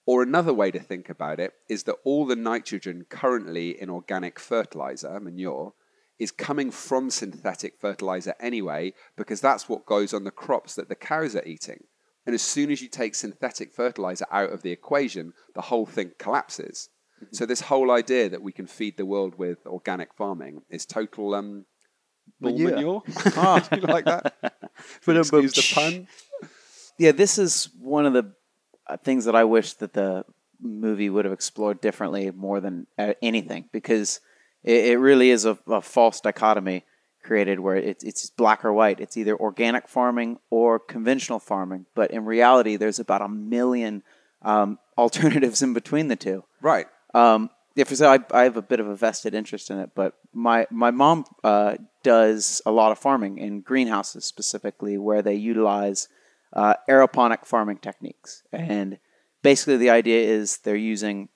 Or another way to think about it is that all the nitrogen currently in organic fertilizer, manure, is coming from synthetic fertilizer anyway, because that's what goes on the crops that the cows are eating. And as soon as you take synthetic fertilizer out of the equation, the whole thing collapses. So this whole idea that we can feed the world with organic farming is total um, bull Manure. manure. *laughs* Ah, you like that? *laughs* Excuse the pun. Yeah, this is one of the things that I wish that the movie would have explored differently more than uh, anything because it, it really is a, a false dichotomy created where it's, it's black or white. It's either organic farming or conventional farming. But in reality, there's about a million um, *laughs* alternatives in between the two. Right. Um, for so I, I have a bit of a vested interest in it, but my my mom uh, does a lot of farming in greenhouses specifically, where they utilize uh, aeroponic farming techniques, and basically the idea is they're using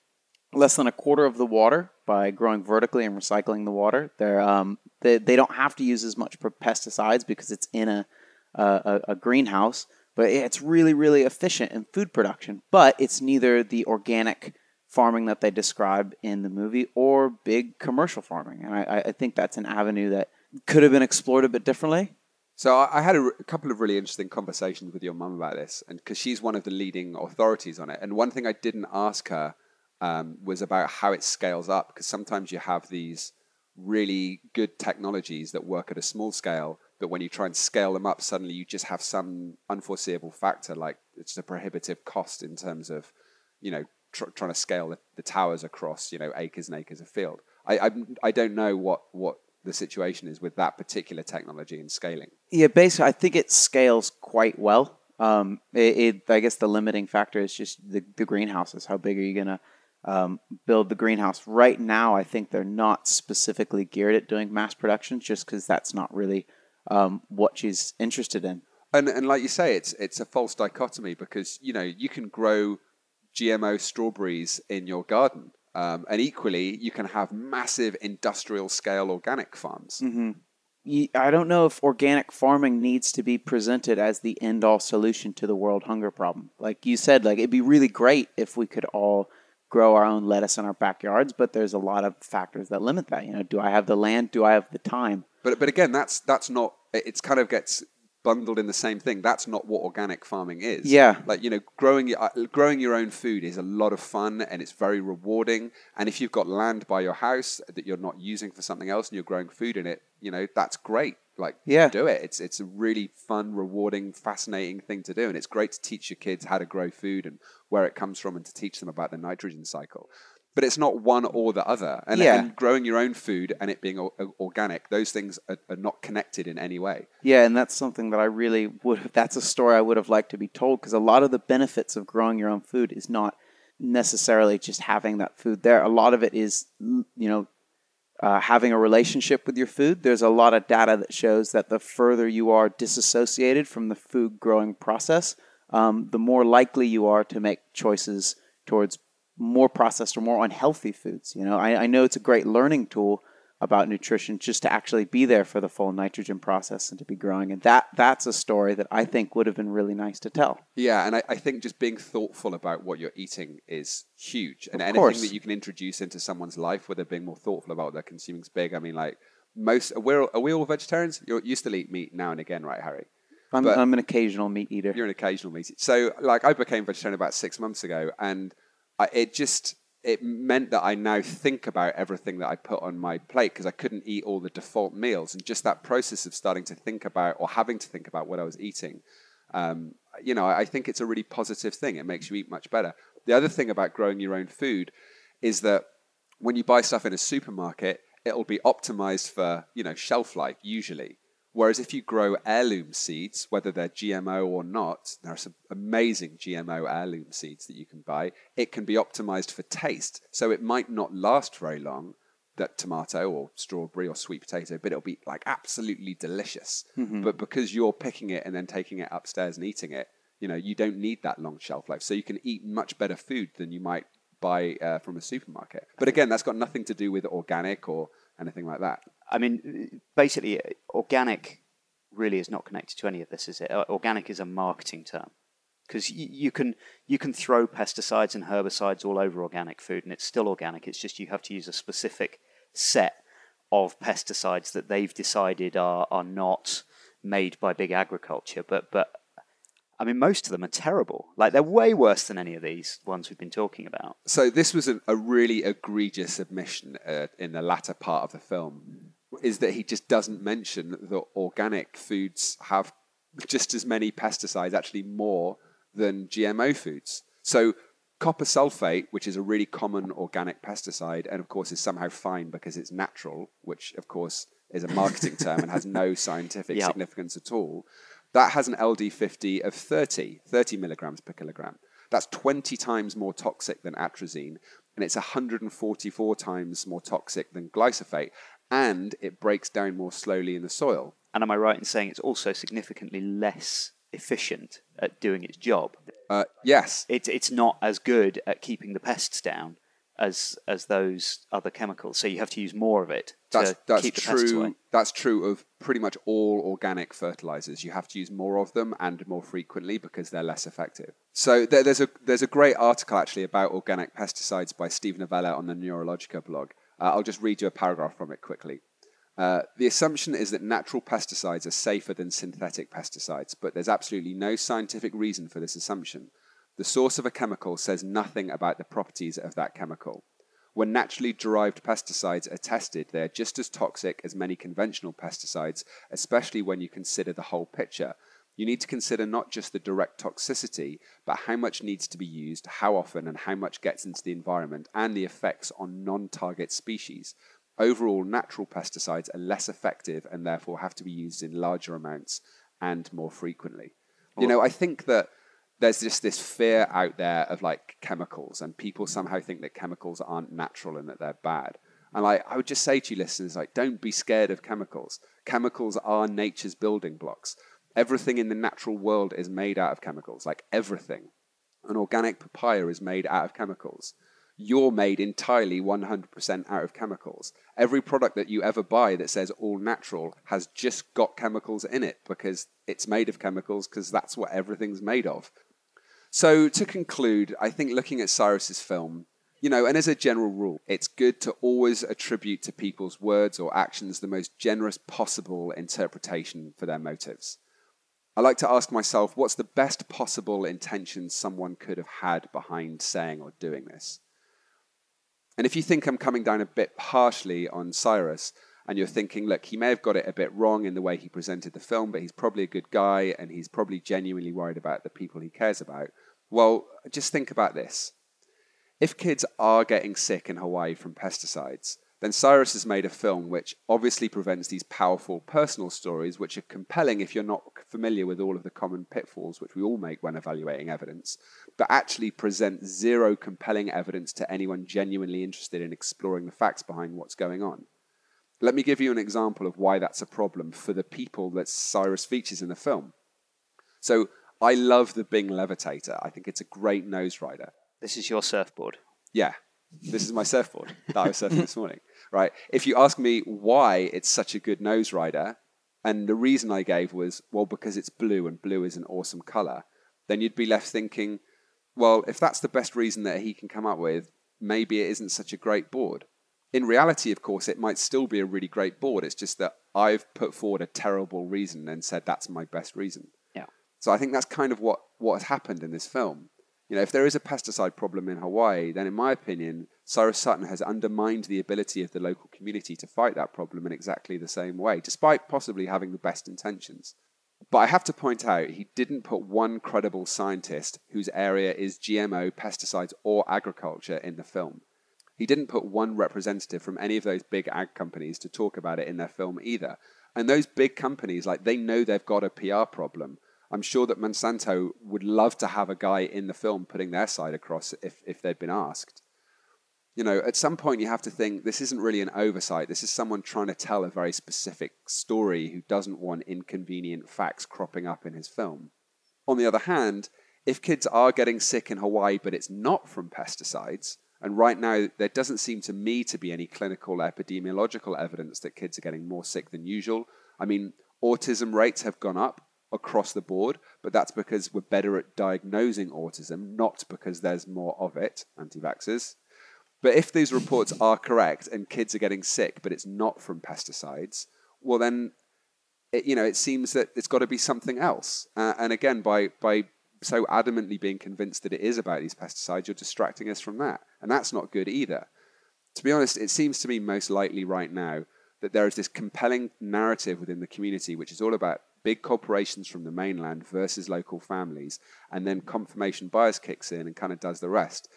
less than a quarter of the water by growing vertically and recycling the water. They're um, they they don't have to use as much pesticides because it's in a a, a greenhouse, but it's really really efficient in food production. But it's neither the organic farming that they describe in the movie or big commercial farming, and I, I think that's an avenue that could have been explored a bit differently. So I had a couple of really interesting conversations with your mum about this, and because she's one of the leading authorities on it. And one thing I didn't ask her um, was about how it scales up, because sometimes you have these really good technologies that work at a small scale, but when you try and scale them up, suddenly you just have some unforeseeable factor, like it's a prohibitive cost in terms of, you know, tr- trying to scale the, the towers across, you know, acres and acres of field. I, I I don't know what what the situation is with that particular technology and scaling. Yeah, basically, I think it scales quite well. Um, it, it, I guess the limiting factor is just the, the greenhouses. How big are you going to um, build the greenhouse? Right now, I think they're not specifically geared at doing mass production, just because that's not really um, what she's interested in. And and like you say, it's it's a false dichotomy because you know you can grow GMO strawberries in your garden, um, and equally you can have massive industrial scale organic farms. Ye- I don't know if organic farming needs to be presented as the end all solution to the world hunger problem. Like you said, like it'd be really great if we could all grow our own lettuce in our backyards, but there's a lot of factors that limit that. You know, do I have the land? Do I have the time? But but again, that's that's not. It's kind of gets bundled in the same thing. That's not what organic farming is. Yeah. like you know, growing your- uh, growing your own food is a lot of fun and it's very rewarding. And if you've got land by your house that you're not using for something else and you're growing food in it, you know that's great. Like Yeah. do it. It's it's a really fun, rewarding, fascinating thing to do, and it's great to teach your kids how to grow food and where it comes from, and to teach them about the nitrogen cycle. But it's not one or the other. And, Yeah. and growing your own food and it being o- organic, those things are, are not connected in any way. Yeah, and that's something that I really would have, that's a story I would have liked to be told because a lot of the benefits of growing your own food is not necessarily just having that food there. A lot of it is, you know, uh, having a relationship with your food. There's a lot of data that shows that the further you are disassociated from the food growing process, um, the more likely you are to make choices towards more processed or more unhealthy foods. You know, I, I know it's a great learning tool about nutrition just to actually be there for the full nitrogen process and to be growing. And that that's a story that I think would have been really nice to tell. Yeah, and I, I think just being thoughtful about what you're eating is huge. And Of anything course. that you can introduce into someone's life where they're being more thoughtful about what they're consuming is big. I mean, like most, we're, are we all vegetarians? You're, you still eat meat now and again, right, Harry? I'm, I'm an occasional meat eater. You're an occasional meat. eater. So, like, I became vegetarian about six months ago, and I, it just it meant that I now think about everything that I put on my plate because I couldn't eat all the default meals, and just that process of starting to think about or having to think about what I was eating. Um, you know, I think it's a really positive thing. It makes you eat much better. The other thing about growing your own food is that when you buy stuff in a supermarket, it'll be optimized for you know shelf life usually. Whereas if you grow heirloom seeds, whether they're GMO or not, there are some amazing GMO heirloom seeds that you can buy. It can be optimized for taste, so it might not last very long. That tomato or strawberry or sweet potato, but it'll be like absolutely delicious. But because you're picking it and then taking it upstairs and eating it, you know, you don't need that long shelf life. So you can eat much better food than you might buy uh, from a supermarket. But again, that's got nothing to do with organic or anything like that. I mean, basically, organic really is not connected to any of this, is it? Uh, Organic is a marketing term because you, you can you can throw pesticides and herbicides all over organic food, and it's still organic. It's just you have to use a specific set of pesticides that they've decided are are not made by big agriculture. But but I mean, most of them are terrible. Like they're way worse than any of these ones we've been talking about. So this was a, a really egregious admission uh, in the latter part of the film, is that he just doesn't mention that organic foods have just as many pesticides, actually more than GMO foods. So copper sulfate, which is a really common organic pesticide, and of course is somehow fine because it's natural, which of course is a marketing *laughs* term and has no scientific Yeah. significance at all. That has an LD50 of 30, 30 milligrams per kilogram. That's 20 times more toxic than atrazine, and it's 144 times more toxic than glyphosate, and it breaks down more slowly in the soil. And am I right in saying it's also significantly less efficient at doing its job? Uh, yes, It's it's not as good at keeping the pests down as as those other chemicals. So you have to use more of it to that's, that's keep the pests away. true. That's true of pretty much all organic fertilizers. You have to use more of them and more frequently because they're less effective. So there, there's a there's a great article actually about organic pesticides by Steve Novella on the Neurologica blog. Uh, I'll just read you a paragraph from it quickly. Uh, the assumption is that natural pesticides are safer than synthetic pesticides, but there's absolutely no scientific reason for this assumption. The source of a chemical says nothing about the properties of that chemical. When naturally derived pesticides are tested, they are just as toxic as many conventional pesticides, especially when you consider the whole picture. You need to consider not just the direct toxicity, but how much needs to be used, how often, and how much gets into the environment, and the effects on non target species. Overall, natural pesticides are less effective and therefore have to be used in larger amounts and more frequently. You know, I think that there's just this fear out there of like chemicals, and people somehow think that chemicals aren't natural and that they're bad. And like, I would just say to you listeners, like, don't be scared of chemicals. Chemicals are nature's building blocks. Everything in the natural world is made out of chemicals, like everything. An organic papaya is made out of chemicals. You're made entirely 100% out of chemicals. Every product that you ever buy that says all natural has just got chemicals in it because it's made of chemicals because that's what everything's made of. So, to conclude, I think looking at Cyrus's film, you know, and as a general rule, it's good to always attribute to people's words or actions the most generous possible interpretation for their motives. I like to ask myself, what's the best possible intention someone could have had behind saying or doing this? And if you think I'm coming down a bit harshly on Cyrus, and you're thinking, look, he may have got it a bit wrong in the way he presented the film, but he's probably a good guy and he's probably genuinely worried about the people he cares about. Well, just think about this. If kids are getting sick in Hawaii from pesticides, then Cyrus has made a film which obviously presents these powerful personal stories, which are compelling if you're not familiar with all of the common pitfalls which we all make when evaluating evidence, but actually present zero compelling evidence to anyone genuinely interested in exploring the facts behind what's going on. Let me give you an example of why that's a problem for the people that Cyrus features in the film. So, I love the Bing Levitator. I think it's a great nose rider. This is your surfboard. Yeah, this is my surfboard that I was surfing this morning. Right. If you ask me why it's such a good nose rider, and the reason I gave was, well, because it's blue and blue is an awesome color, then you'd be left thinking, well, if that's the best reason that he can come up with, maybe it isn't such a great board. In reality, of course, it might still be a really great board. It's just that I've put forward a terrible reason and said that's my best reason. Yeah. So I think that's kind of what, what has happened in this film. You know, if there is a pesticide problem in Hawaii, then in my opinion, Cyrus Sutton has undermined the ability of the local community to fight that problem in exactly the same way, despite possibly having the best intentions. But I have to point out, he didn't put one credible scientist whose area is GMO, pesticides, or agriculture in the film. He didn't put one representative from any of those big ag companies to talk about it in their film either. And those big companies, like, they know they've got a PR problem. I'm sure that Monsanto would love to have a guy in the film putting their side across if, if they'd been asked. You know, at some point you have to think this isn't really an oversight. This is someone trying to tell a very specific story who doesn't want inconvenient facts cropping up in his film. On the other hand, if kids are getting sick in Hawaii but it's not from pesticides, and right now there doesn't seem to me to be any clinical epidemiological evidence that kids are getting more sick than usual. I mean, autism rates have gone up across the board, but that's because we're better at diagnosing autism, not because there's more of it, anti vaxxers. But if these reports are correct and kids are getting sick, but it's not from pesticides, well, then, it, you know, it seems that it's got to be something else. Uh, and again, by, by so adamantly being convinced that it is about these pesticides, you're distracting us from that. And that's not good either. To be honest, it seems to me most likely right now that there is this compelling narrative within the community which is all about big corporations from the mainland versus local families, and then confirmation bias kicks in and kind of does the rest.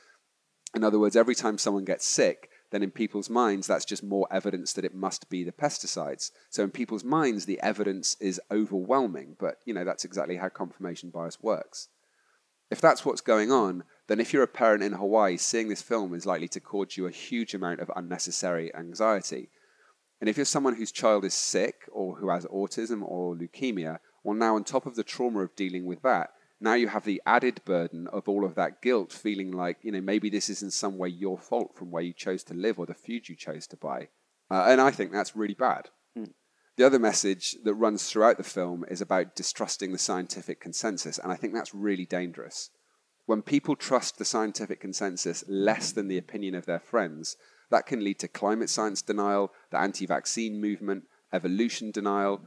In other words, every time someone gets sick, then in people's minds, that's just more evidence that it must be the pesticides. So in people's minds, the evidence is overwhelming, but you know that's exactly how confirmation bias works. If that's what's going on, then if you're a parent in Hawaii, seeing this film is likely to cause you a huge amount of unnecessary anxiety. And if you're someone whose child is sick or who has autism or leukemia, well, now on top of the trauma of dealing with that, now you have the added burden of all of that guilt, feeling like, you know, maybe this is in some way your fault from where you chose to live or the food you chose to buy. Uh, and I think that's really bad. Mm. The other message that runs throughout the film is about distrusting the scientific consensus, and I think that's really dangerous. When people trust the scientific consensus less than the opinion of their friends, that can lead to climate science denial, the anti vaccine movement, evolution denial,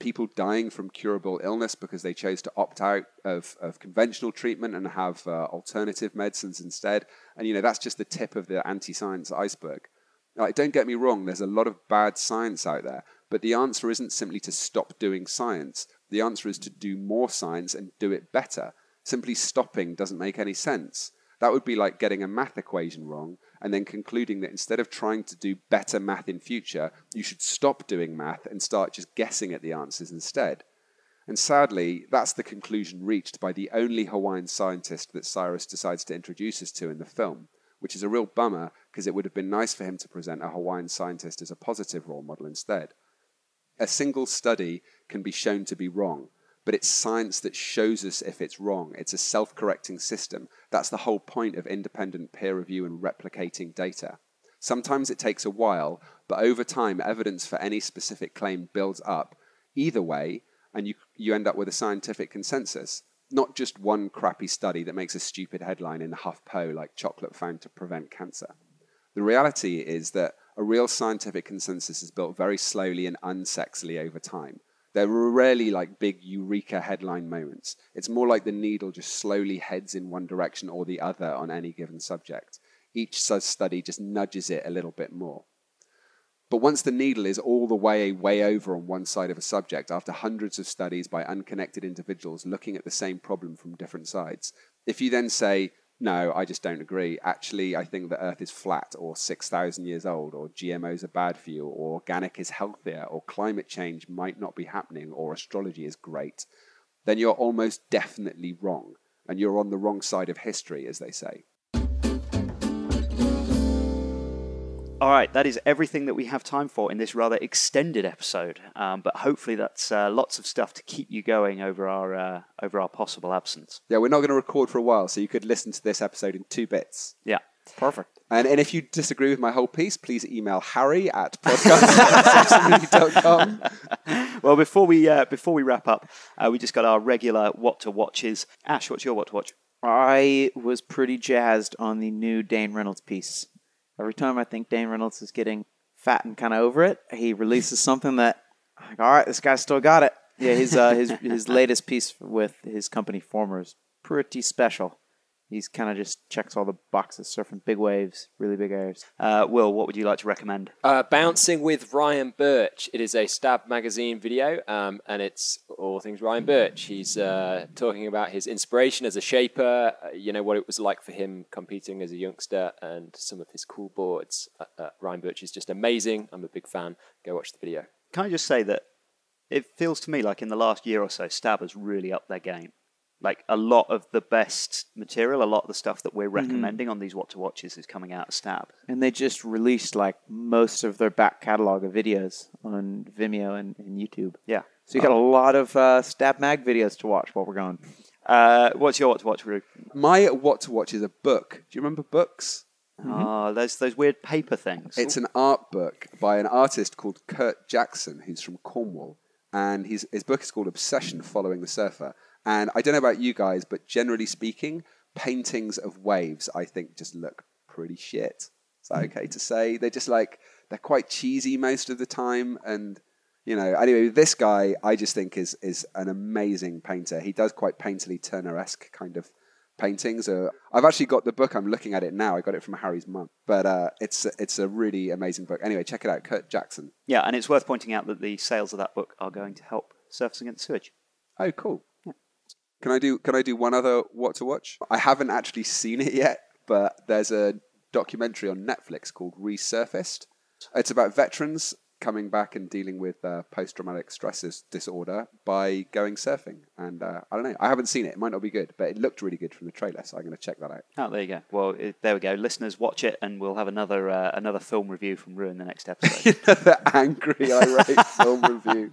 people dying from curable illness because they chose to opt out of, of conventional treatment and have uh, alternative medicines instead. And, you know, that's just the tip of the anti science iceberg. Like, don't get me wrong, there's a lot of bad science out there, but the answer isn't simply to stop doing science. The answer is to do more science and do it better. Simply stopping doesn't make any sense. That would be like getting a math equation wrong and then concluding that instead of trying to do better math in future, you should stop doing math and start just guessing at the answers instead. And sadly, that's the conclusion reached by the only Hawaiian scientist that Cyrus decides to introduce us to in the film, which is a real bummer because it would have been nice for him to present a Hawaiian scientist as a positive role model instead. A single study can be shown to be wrong, but it's science that shows us if it's wrong. It's a self correcting system. That's the whole point of independent peer review and replicating data. Sometimes it takes a while, but over time, evidence for any specific claim builds up. Either way, and you, you end up with a scientific consensus, not just one crappy study that makes a stupid headline in the HuffPo like chocolate found to prevent cancer. The reality is that a real scientific consensus is built very slowly and unsexily over time. There are rarely like big eureka headline moments. It's more like the needle just slowly heads in one direction or the other on any given subject. Each study just nudges it a little bit more. But once the needle is all the way way over on one side of a subject, after hundreds of studies by unconnected individuals looking at the same problem from different sides, if you then say, no, I just don't agree. Actually, I think the Earth is flat or 6,000 years old, or GMOs are bad for you, or organic is healthier, or climate change might not be happening, or astrology is great. Then you're almost definitely wrong. And you're on the wrong side of history, as they say. All right, that is everything that we have time for in this rather extended episode. Um, but hopefully, that's uh, lots of stuff to keep you going over our uh, over our possible absence. Yeah, we're not going to record for a while, so you could listen to this episode in two bits. Yeah, perfect. And, and if you disagree with my whole piece, please email Harry at podcast.com. *laughs* well, before we uh, before we wrap up, uh, we just got our regular what to watches. Ash, what's your what to watch? I was pretty jazzed on the new Dane Reynolds piece. Every time I think Dane Reynolds is getting fat and kind of over it, he releases something that, like, all right, this guy still got it. Yeah, his uh, his his latest piece with his company Former is pretty special. He's kind of just checks all the boxes, surfing big waves, really big waves. Uh, Will, what would you like to recommend? Uh, Bouncing with Ryan Burch. It is a Stab magazine video, um, and it's all things Ryan Burch. He's uh, talking about his inspiration as a shaper, uh, you know, what it was like for him competing as a youngster, and some of his cool boards. Uh, uh, Ryan Burch is just amazing. I'm a big fan. Go watch the video. Can I just say that it feels to me like in the last year or so, Stab has really upped their game. Like a lot of the best material, a lot of the stuff that we're recommending on these what to watches is coming out of Stab. And they just released like most of their back catalog of videos on Vimeo and, and YouTube. Yeah. So you got a lot of uh, Stab Mag videos to watch while we're gone. Uh, what's your what to watch, Ru? My what to watch is a book. Do you remember books? Ah, those those weird paper things. It's an art book by an artist called Kurt Jackson, who's from Cornwall, and his his book is called Obsession: Following the Surfer. And I don't know about you guys, but generally speaking, paintings of waves I think just look pretty shit. Is that okay to say? They're just like they're quite cheesy most of the time, and you know. Anyway, this guy I just think is is an amazing painter. He does quite painterly Turner esque kind of paintings. Uh, I've actually got the book. I'm looking at it now. I got it from Harry's mum, but uh, it's it's a really amazing book. Anyway, check it out. Kurt Jackson. yeah, and it's worth pointing out that the sales of that book are going to help Surfers Against Sewage. Oh, cool. Can I do Can I do one other what to watch? I haven't actually seen it yet, but there's a documentary on Netflix called Resurfaced. It's about veterans coming back and dealing with uh, post traumatic stress disorder by going surfing. And uh, I don't know. I haven't seen it. It might not be good, but it looked really good from the trailer, so I'm going to check that out. Oh, there you go. Well, it, there we go. Listeners, watch it, and we'll have another uh, another film review from Ru in the next episode. *laughs* the angry irate *laughs* film review.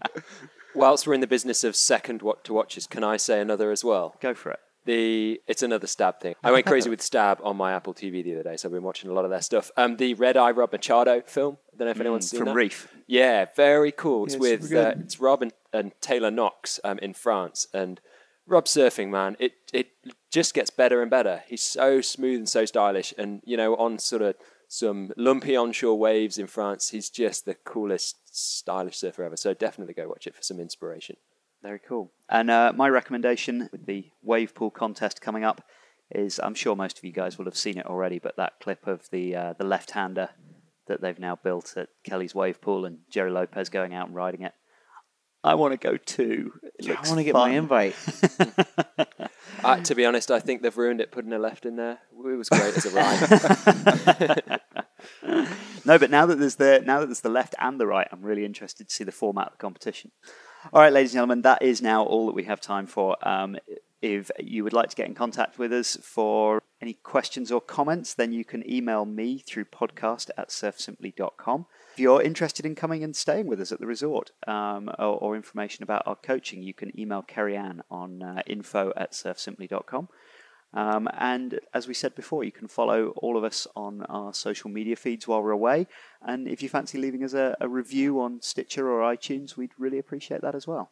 Whilst we're in the business of second what to watches, can I say another as well? go for it. The it's another stab thing. I went crazy with stab on my Apple TV the other day, so I've been watching a lot of their stuff. Um, the Red Eye Rob Machado film. I don't know if anyone's seen from that. Reef. Yeah, very cool. It's Yeah, with uh, it's Rob and, and Taylor Knox um, in France, and Rob surfing man. It it just gets better and better. He's so smooth and so stylish, and you know on sort of some lumpy onshore waves in France, he's just the coolest stylish surfer ever. So definitely go watch it for some inspiration. Very cool. And uh, my recommendation with the wave pool contest coming up is I'm sure most of you guys will have seen it already, but that clip of the uh, the left hander that they've now built at Kelly's wave pool and Gerry Lopez going out and riding it. I want to go too. I want to get fun. my invite. *laughs* *laughs* To be honest, I think they've ruined it putting a left in there. It was great as a right. *laughs* No, but now that there's the now that there's the left and the right, I'm really interested to see the format of the competition. All right, ladies and gentlemen, that is now all that we have time for. Um, if you would like to get in contact with us for any questions or comments, then you can email me through podcast at surfsimply.com. If you're interested in coming and staying with us at the resort um, or, or information about our coaching, you can email Kerry Ann on uh, info at surfsimply.com. Um, and as we said before, you can follow all of us on our social media feeds while we're away. And if you fancy leaving us a, a review on Stitcher or iTunes, we'd really appreciate that as well.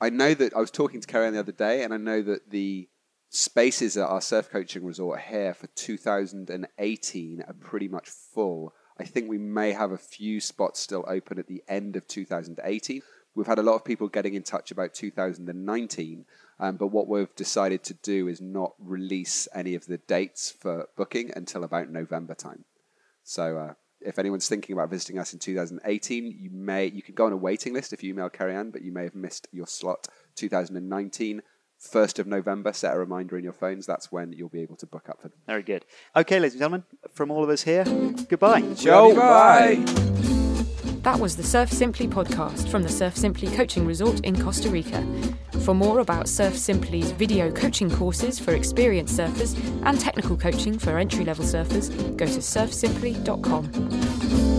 I know that I was talking to Karen the other day, and I know that the spaces at our surf coaching resort here for 2018 are pretty much full. I think we may have a few spots still open at the end of 2018. We've had a lot of people getting in touch about 2019, um, but what we've decided to do is not release any of the dates for booking until about November time. So uh, if anyone's thinking about visiting us in 2018, you may you can go on a waiting list if you email Carrie Ann, but you may have missed your slot 2019. 1st of November, set a reminder in your phones. That's when you'll be able to book up for them. Very good. Okay, ladies and gentlemen, from all of us here, goodbye. Bye. That was the Surf Simply podcast from the Surf Simply Coaching Resort in Costa Rica. For more about Surf Simply's video coaching courses for experienced surfers and technical coaching for entry level surfers, go to surfsimply.com.